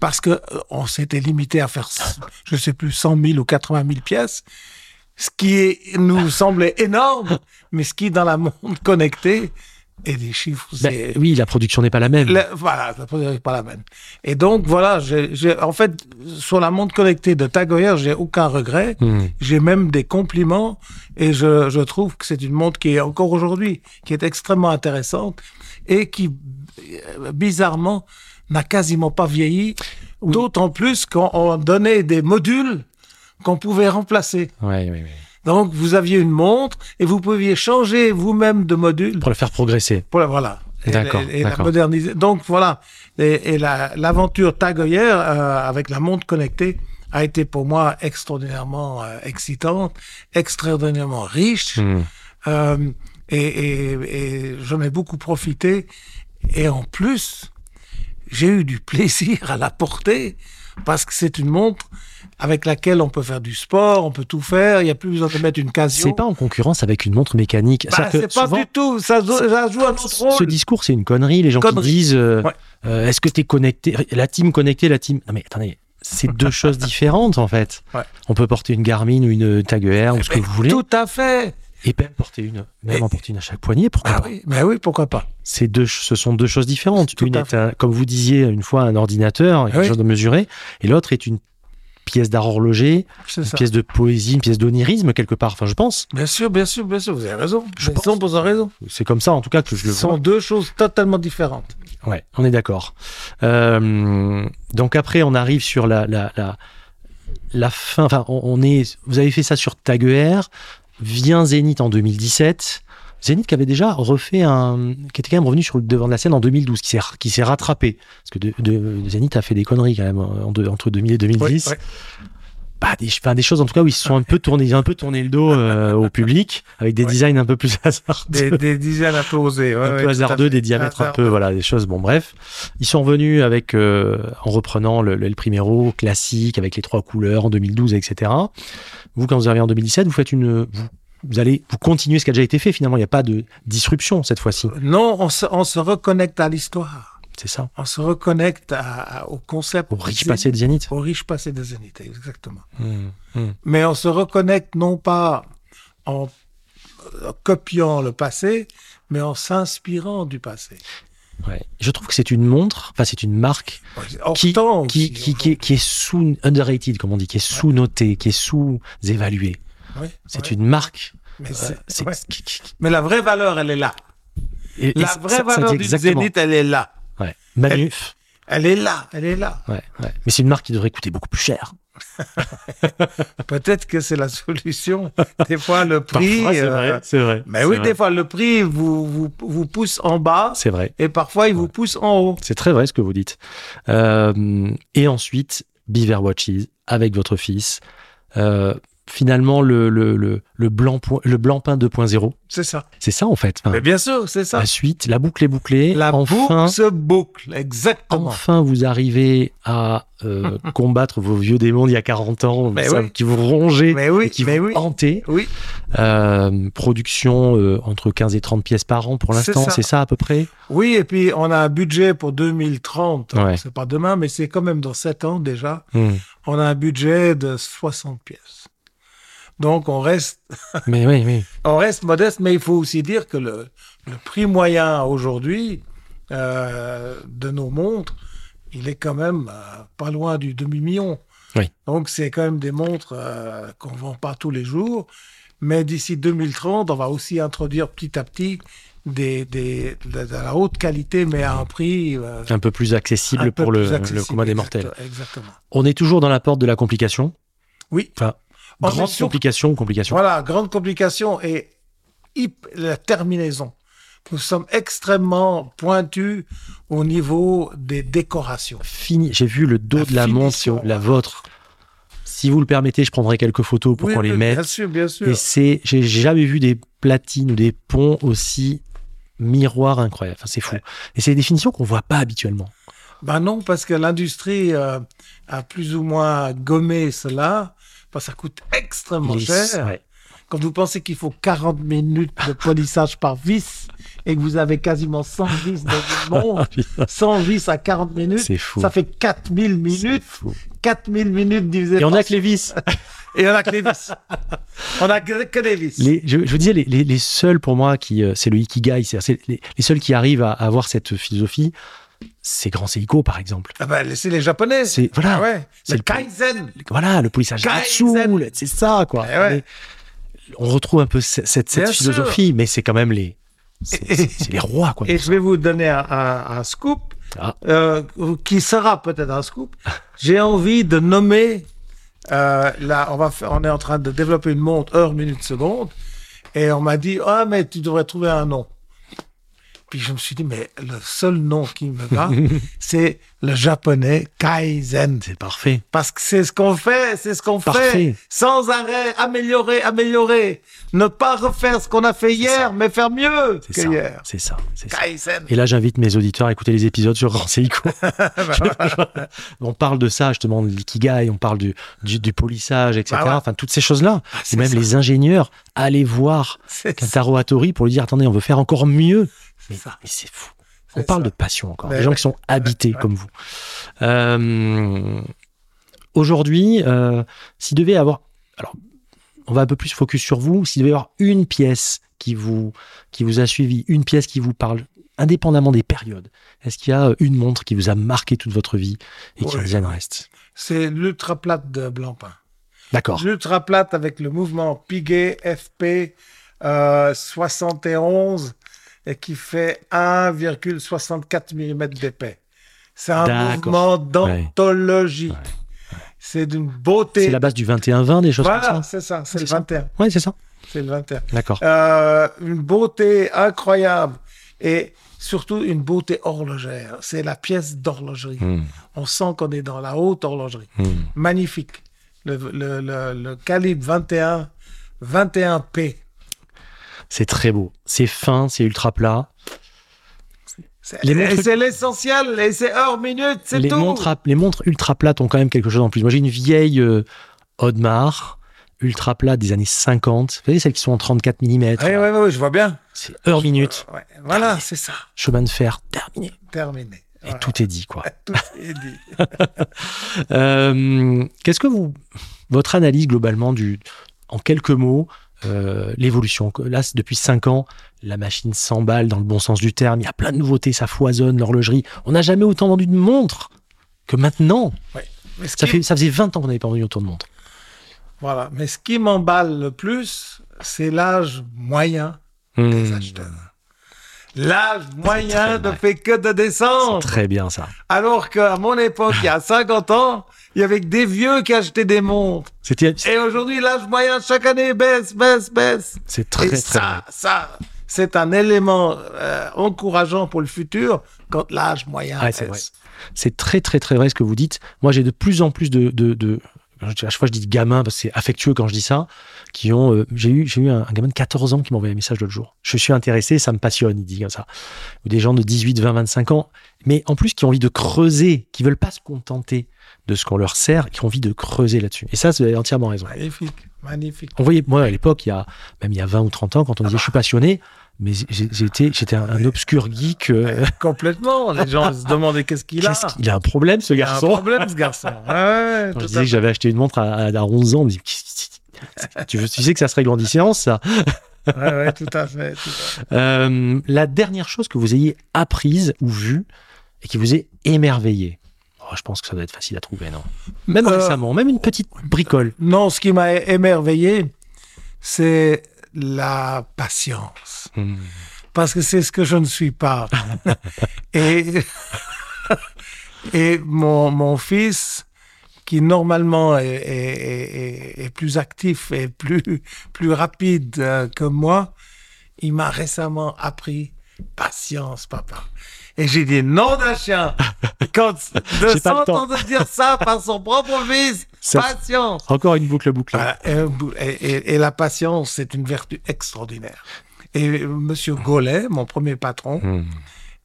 parce que euh, on s'était limité à faire, je sais plus, 100 000 ou 80 000 pièces, ce qui est- nous semblait énorme, mais ce qui dans la monde connecté est des chiffres. Ben, oui, la production n'est pas la même. voilà, la production n'est pas la même. Et donc, voilà, j'ai, en fait, sur la montre connectée de Tag Heuer, j'ai aucun regret. Hmm. J'ai même des compliments et je, je trouve que c'est une montre qui est encore aujourd'hui, qui est extrêmement intéressante et qui, euh, bizarrement, n'a quasiment pas vieilli. D'autant plus qu'on on donnait des modules qu'on pouvait remplacer. Ouais, ouais, ouais. Donc, vous aviez une montre et vous pouviez changer vous-même de module Pour le faire progresser. pour la, voilà. Et- D'accord, Et, et la moderniser. Donc voilà. Et, et la- l'aventure Tag Heuer euh, avec la montre connectée a été pour moi extraordinairement euh, excitante, extraordinairement riche. Hmm. Euh, et, et, et j'en ai beaucoup profité. Et en plus, j'ai eu du [laughs] plaisir à la porter parce que c'est une montre avec laquelle on peut faire du sport, on peut tout faire. Il n'y a plus besoin de mettre une casio. C'est pas en concurrence avec une montre mécanique. Bah, c'est pas du tout. Ça, joue- ça joue un autre Ce rôle. discours, c'est une connerie. Les gens Connerie. qui disent euh, Ouais. euh, Est-ce que tu es connecté La team connectée, la team. Non, mais attendez, c'est deux [laughs] choses différentes en fait. Ouais. On peut porter une Garmin ou une Tag Heuer ou ce que vous voulez. Tout à fait. Et même porter une, même Et- en porter une à chaque poignet. Pourquoi Ah pas oui, mais oui, pourquoi pas. C'est deux, ce sont deux choses différentes. Tout une est, un- comme vous disiez une fois, un ordinateur, quelque Oui. chose de mesuré, et l'autre est une pièce d'art horloger, une ça. pièce de poésie, une pièce d'onirisme quelque part. Enfin, je pense. Bien sûr, bien sûr, bien sûr, vous avez raison. Je Vous pense. 100% raison. C'est comme ça, en tout cas, que je Ce vois. sont deux choses totalement différentes. Ouais, on est d'accord. Euh, donc après, on arrive sur la, la, la, la fin. Enfin, on, on est. Vous avez fait ça sur Tag Heuer. Vient Zénith en 2017. Zénith qui avait déjà refait un, qui était quand même revenu sur le devant de la scène en 2012, qui s'est rattrapé parce que de, Zénith a fait des conneries quand même entre 2000 et 2010. Ouais, ouais. Bah, des, enfin, des choses en tout cas où ils se sont un peu tournés, ils ont un peu tourné le dos euh, au public avec des Ouais. designs un peu plus [laughs] hasardeux Des, des dizaines un peu osées. ouais, un ouais, peu hasardeux, des diamètres un Hasardeux. peu, voilà, des choses. Bon, bref, ils sont revenus avec, euh, en reprenant le, le El Primero classique avec les trois couleurs en 2012, etc. Vous, quand vous arrivez en 2017, vous faites une, vous, vous allez, vous continuez ce qui a déjà été fait. Finalement, il n'y a pas de disruption cette fois-ci. Non, on se, on se reconnecte à l'histoire. C'est ça. On se reconnecte à- à- au concept. Au riche passé de Zénith. Au riche passé de Zénith, exactement. Hum, hum. Mais on se reconnecte non pas en euh, copiant le passé, mais en s'inspirant du passé. Ouais. Je trouve que c'est une montre, enfin, c'est une marque qui, qui, qui, qui, est- qui est sous underrated, comme on dit, qui est sous-notée, qui est sous-évaluée. Oui, C'est une marque. Mais, euh, Mais la vraie valeur, elle est là. et- La ça- vraie ça- ça valeur dit du. Zénith, elle est là. Ouais. Manuf. Elle est là, elle est là. Ouais, ouais. Mais c'est une marque qui devrait coûter beaucoup plus cher. [laughs] Peut-être que c'est la solution. Des fois, le prix. euh, c'est vrai. Mais oui, des fois, le prix vous, vous, vous pousse en bas C'est vrai. et parfois, il vous pousse en haut. C'est très vrai ce que vous dites. Euh, et ensuite, Beaver Watches avec votre fils. Euh, finalement le, le, le, le blanc, le blanc pain 2.0. C'est ça. C'est ça en fait. Enfin, Mais bien sûr, c'est ça. la suite, la boucle est bouclée. La enfin, boucle se boucle, exactement. enfin, vous arrivez à euh, [laughs] combattre vos vieux démons d'il y a 40 ans, Mais ça, oui. qui vous rongeaient, Mais oui, et qui mais vous oui. hantaient. Oui, Euh, production euh, entre 15 et 30 pièces par an pour l'instant, c'est ça à peu près? Oui, et puis on a un budget pour 2030. Ouais. C'est pas demain, mais c'est quand même dans 7 ans déjà. Hmm. On a un budget de 60 pièces. Donc on reste, [laughs] Mais oui, oui. on reste modeste, mais il faut aussi dire que le, le prix moyen aujourd'hui euh, de nos montres, il est quand même euh, pas loin du demi-million. Oui. Donc c'est quand même des montres euh, qu'on vend pas tous les jours. Mais d'ici 2030, on va aussi introduire petit à petit des, des, de, de la haute qualité, mais à un prix euh, Un peu plus accessible peu pour le, plus le accessible. commun des mortels. Exactement. On est toujours dans la porte de la complication? Oui. Enfin, On grande sur- complication, complication. Voilà, grande complication et la terminaison. Nous sommes extrêmement pointus au niveau des décorations. Fini. J'ai vu le dos La de la montre, la vôtre. Si vous le permettez, je prendrai quelques photos pour Oui, qu'on les mette. Bien sûr, bien sûr. Et c'est, j'ai jamais vu des platines ou des ponts aussi miroirs incroyables. Enfin, c'est fou. Et c'est des définitions qu'on voit pas habituellement. Ben non, parce que l'industrie euh, a plus ou moins gommé cela, parce que ça coûte extrêmement Les- cher. ouais. Quand vous pensez qu'il faut 40 minutes de polissage par vis et que vous avez quasiment 100 vis dans une montre, 100 vis à 40 minutes, fou. ça fait 4000 C'est minutes. fou. 4000 minutes divisé Et on a que les vis. [laughs] Et on a que les vis. on a que, que les vis. Les, je, je vous disais, les, les, les seuls pour moi qui, euh, c'est le ikigai, c'est c'est les, les seuls qui arrivent à, à avoir cette philosophie, c'est Grand Seiko par exemple. Ah ben, c'est les Japonais. C'est voilà, Ah ouais. Le le- Kaizen. voilà, le polissage Kaizen. c'est ça quoi. Eh ouais. On retrouve un peu cette, philosophie, mais c'est quand même les, c'est les rois quoi. Et je vais vous donner un, un- un scoop Ah. euh, qui sera peut-être un scoop. J'ai envie de nommer. euh, là, on va faire, on est en train de développer une montre heure minute seconde, et on m'a dit ah mais tu devrais trouver un nom. Puis je me suis dit mais le seul nom qui me va, [laughs] c'est le japonais Kaizen. C'est parfait. Parce que c'est ce qu'on fait, c'est ce qu'on fait. Sans arrêt, améliorer, améliorer. Ne pas refaire ce qu'on a fait hier, mais faire mieux que ça. hier. C'est ça. C'est ça. Et là, j'invite mes auditeurs à écouter les épisodes sur Grand Seiko. [laughs] [laughs] on parle de ça, justement, de l'ikigai, on parle du, du, du polissage, etc. Bah ouais. Enfin, toutes ces choses-là. Ah, Et même ça. les ingénieurs, allez voir. Kentaro Hattori pour lui dire attendez, on veut faire encore mieux. Mais, c'est fou. On parle ça. de passion encore. Mais des gens qui sont habités comme vous. Euh, Aujourd'hui, euh, s'il devait y avoir. Alors, on va un peu plus focus sur vous. S'il devait y avoir une pièce qui vous, qui vous a suivi, une pièce qui vous parle, indépendamment des périodes, est-ce qu'il y a une montre qui vous a marqué toute votre vie et qui Ouais. vous en reste? C'est l'ultra plate de Blancpain. D'accord. L'ultra plate avec le mouvement Piguet FP euh, 71 et qui fait 1,64 mm d'épais. C'est un mouvement d'anthologie. Ouais. C'est d'une beauté. C'est la base du 21-20, des choses Voilà, comme ça c'est ça, c'est le ça. 21. Ouais, c'est ça. C'est le 21. D'accord. Euh, une beauté incroyable et surtout une beauté horlogère. C'est la pièce d'horlogerie. Hmm, On sent qu'on est dans la haute horlogerie. hmm. Magnifique. Le, le- le- le calibre 21, 21P. C'est très beau. C'est fin, c'est ultra plat. C'est l'essentiel et c'est heure minute, c'est les tout. montres, à- les montres ultra plates ont quand même quelque chose en plus. Moi, j'ai une vieille euh, Audemars ultra plate des années 50. Vous savez, celles qui sont en 34 mm. Oui, oui, oui, je vois bien. C'est heure minute. Ouais, Voilà, c'est ça. Chemin de fer terminé. Terminé. Et Voilà. tout est dit, quoi. [laughs] Tout est dit. [laughs] Euh, Qu'est-ce que vous, votre analyse globalement du, en quelques mots, euh, l'évolution. Là, depuis 5 ans, la machine s'emballe dans le bon sens du terme. Il y a plein de nouveautés, ça foisonne, l'horlogerie. On n'a jamais autant vendu de montres que maintenant. Mais ce Ça, fait, ça faisait 20 ans qu'on n'avait pas vendu autant de montres. Voilà. Mais ce qui m'emballe le plus, c'est l'âge moyen des Mmh. acheteurs. L'âge moyen ne fait que de descendre. très bien ça. Alors qu'à mon époque, il y a 50 ans, il y avait que des vieux qui achetaient des montres. Et aujourd'hui, l'âge moyen, chaque année, baisse, baisse, baisse. c'est très, Et très ça, ça, c'est un élément euh, encourageant pour le futur quand l'âge moyen Ouais, c'est baisse. C'est très, très, très vrai ce que vous dites. Moi, j'ai de plus en plus de, de, de- à chaque fois je dis gamin parce que c'est affectueux quand je dis ça, qui ont, euh, j'ai eu, j'ai eu un, un gamin de 14 ans qui m'a envoyé un message l'autre jour. Je suis intéressé, ça me passionne, il dit comme ça. Ou des gens de 18, 20, 25 ans, mais en plus qui ont envie de creuser, qui veulent pas se contenter de ce qu'on leur sert, qui ont envie de creuser là-dessus. Et ça, vous avez entièrement raison. Magnifique, magnifique. On voyait, moi, à l'époque, il y a, même il y a 20 ou 30 ans, quand on disait je suis passionné, mais j'étais, un, obscur geek. euh, [laughs] Complètement. Les gens se demandaient qu'est-ce qu'il a. qu'est-ce qu'il a un problème, ce Il a un garçon. problème, ce garçon. [laughs] Ouais, Quand je disais que j'avais acheté une montre à, à- à 11 ans, on me dit, tu, tu sais que ça se règle en 10 séances, ça. [laughs] Ouais, ouais, tout à fait. tout à fait. Euh, la dernière chose que vous ayez apprise ou vue et qui vous ait émerveillé. Oh, je pense que ça doit être facile à trouver, non? Même Euh, récemment, même une petite bricole. Non, ce qui m'a émerveillé, c'est la patience. Parce que c'est ce que je ne suis pas. [laughs] et et mon, mon fils, qui normalement est, est- est- est plus actif et plus, plus rapide euh, que moi, il m'a récemment appris patience, papa. Et j'ai dit non d'un chien. Quand [laughs] de s'entendre dire ça par son propre fils, [laughs] Ça- patience. Encore une boucle bouclée. Et- et- et la patience, c'est une vertu extraordinaire. Et euh, Monsieur Gollet, mon premier patron, Hmm.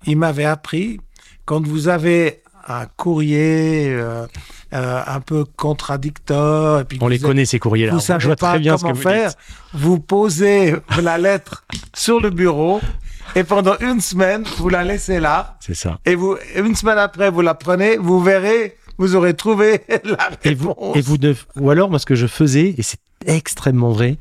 il m'avait appris quand vous avez un courrier euh, euh, un peu contradicteur, et puis On les connaît, ces courriers-là. vous Je savez vois pas très bien ce comment que vous faire, dites. vous posez la lettre sur le bureau et pendant une semaine, vous la laissez là C'est ça. et vous une semaine après, vous la prenez, vous verrez, vous aurez trouvé [laughs] la Et vous, réponse. et vous ne- ou alors, moi, ce que je faisais, et c'est extrêmement vrai,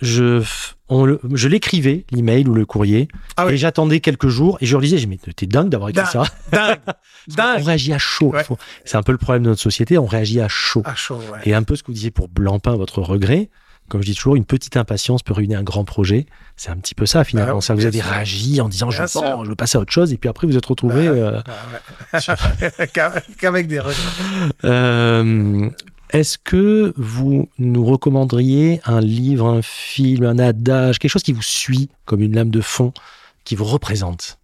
je, on le- je l'écrivais, l'email ou le courrier, Ah oui. et j'attendais quelques jours, et je leur disais, mais t'es dingue d'avoir écrit Dingue. ça. [laughs] dingue, [laughs] On dingue. réagit à chaud. Ouais. Faut- C'est un peu le problème de notre société, on réagit à chaud. À chaud, ouais. Et un peu ce que vous disiez pour Blancpain, votre regret, comme je dis toujours, une petite impatience peut ruiner un grand projet. C'est un petit peu ça finalement. Bah, ça vous avez réagi en disant je, Bien sûr. je veux passer à autre chose, et puis après vous êtes retrouvé. Bah, euh, Ah ouais. Qu'avec- [laughs] Qu'avec des regrets. euh, Est-ce que vous nous recommanderiez un livre, un film, un adage, quelque chose qui vous suit comme une lame de fond, qui vous représente?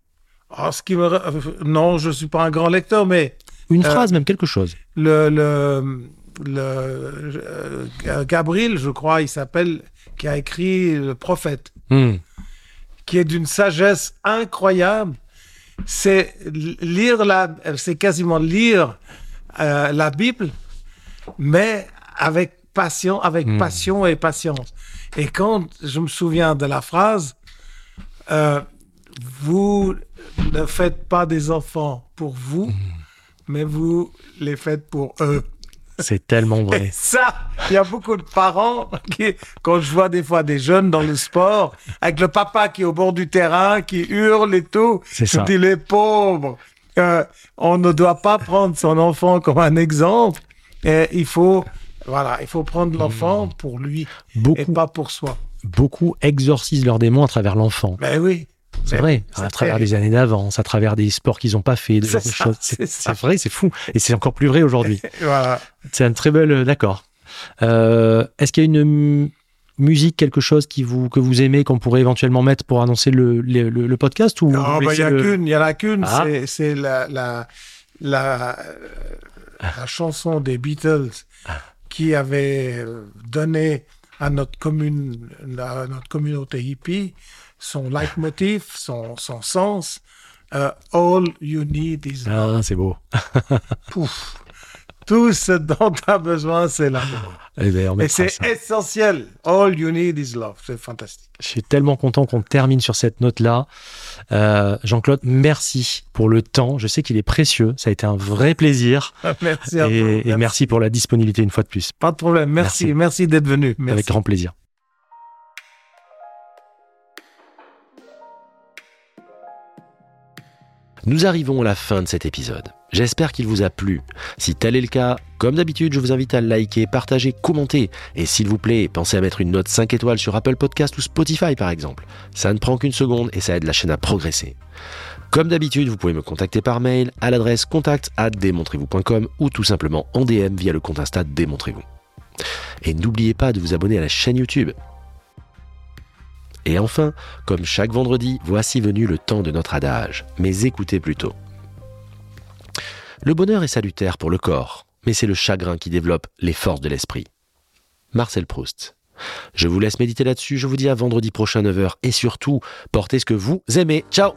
Ah, ce qui me... re- Non, je suis pas un grand lecteur, mais Une Euh, phrase, même quelque chose. le, le, le euh, Gabriel, je crois, il s'appelle, qui a écrit Le Prophète, Hmm. qui est d'une sagesse incroyable. C'est lire la, c'est quasiment lire euh, la Bible, mais avec passion, avec Hmm. passion et patience. Et quand je me souviens de la phrase, euh, vous ne faites pas des enfants pour vous, mais vous les faites pour eux. C'est tellement [laughs] Et vrai. ça, il y a beaucoup de parents qui, quand je vois des fois des jeunes dans le sport, avec le papa qui est au bord du terrain, qui hurle et tout, C'est je ça. dis les pauvres. Euh, on ne doit pas prendre son enfant comme un exemple. Et il faut, voilà, il faut prendre l'enfant pour lui et pas pour soi. beaucoup exorcisent leurs démons à travers l'enfant. Ben oui. C'est vrai, à travers les années d'avance, à travers des sports qu'ils n'ont pas fait, de ça, choses. c'est vrai, c'est fou. Et c'est encore plus vrai aujourd'hui. [laughs] Voilà. C'est un très bel. euh, D'accord. Euh, Est-ce qu'il y a une musique, quelque chose qui vous, que vous aimez, qu'on pourrait éventuellement mettre pour annoncer le, le, le- le podcast ou Non, ben, il laissez y a qu'une, il y en a qu'une, Ah. c'est- c'est la, la, la, la chanson des Beatles qui avait donné à notre commune, à notre communauté hippie, son leitmotiv, son, son sens. euh, All you need is love. Ah, c'est beau. Pouf. Tout ce dont tu as besoin, c'est l'amour. Eh ben, Et c'est essentiel. All you need is love. C'est fantastique. Je suis tellement content qu'on termine sur cette note-là. Euh, Jean-Claude, merci pour le temps. Je sais qu'il est précieux. Ça a été un vrai plaisir. [laughs] Merci à vous. Et, et merci pour la disponibilité une fois de plus. Pas de problème. Merci. Merci. Merci, d'être venu. Merci. Avec grand plaisir. Nous arrivons à la fin de cet épisode. J'espère qu'il vous a plu. Si tel est le cas, comme d'habitude, je vous invite à liker, partager, commenter. Et s'il vous plaît, pensez à mettre une note 5 étoiles sur Apple Podcast ou Spotify par exemple. Ça ne prend qu'une seconde et ça aide la chaîne à progresser. Comme d'habitude, vous pouvez me contacter par mail à l'adresse contact démontrez-vous.com ou tout simplement en DM via le compte Insta Démontrez-vous. Et n'oubliez pas de vous abonner à la chaîne YouTube. Et enfin, comme chaque vendredi, voici venu le temps de notre adage, mais écoutez plutôt. Le bonheur est salutaire pour le corps, mais c'est le chagrin qui développe les forces de l'esprit. Marcel Proust. Je vous laisse méditer là-dessus, je vous dis à vendredi prochain 9h et surtout, portez ce que vous aimez. Ciao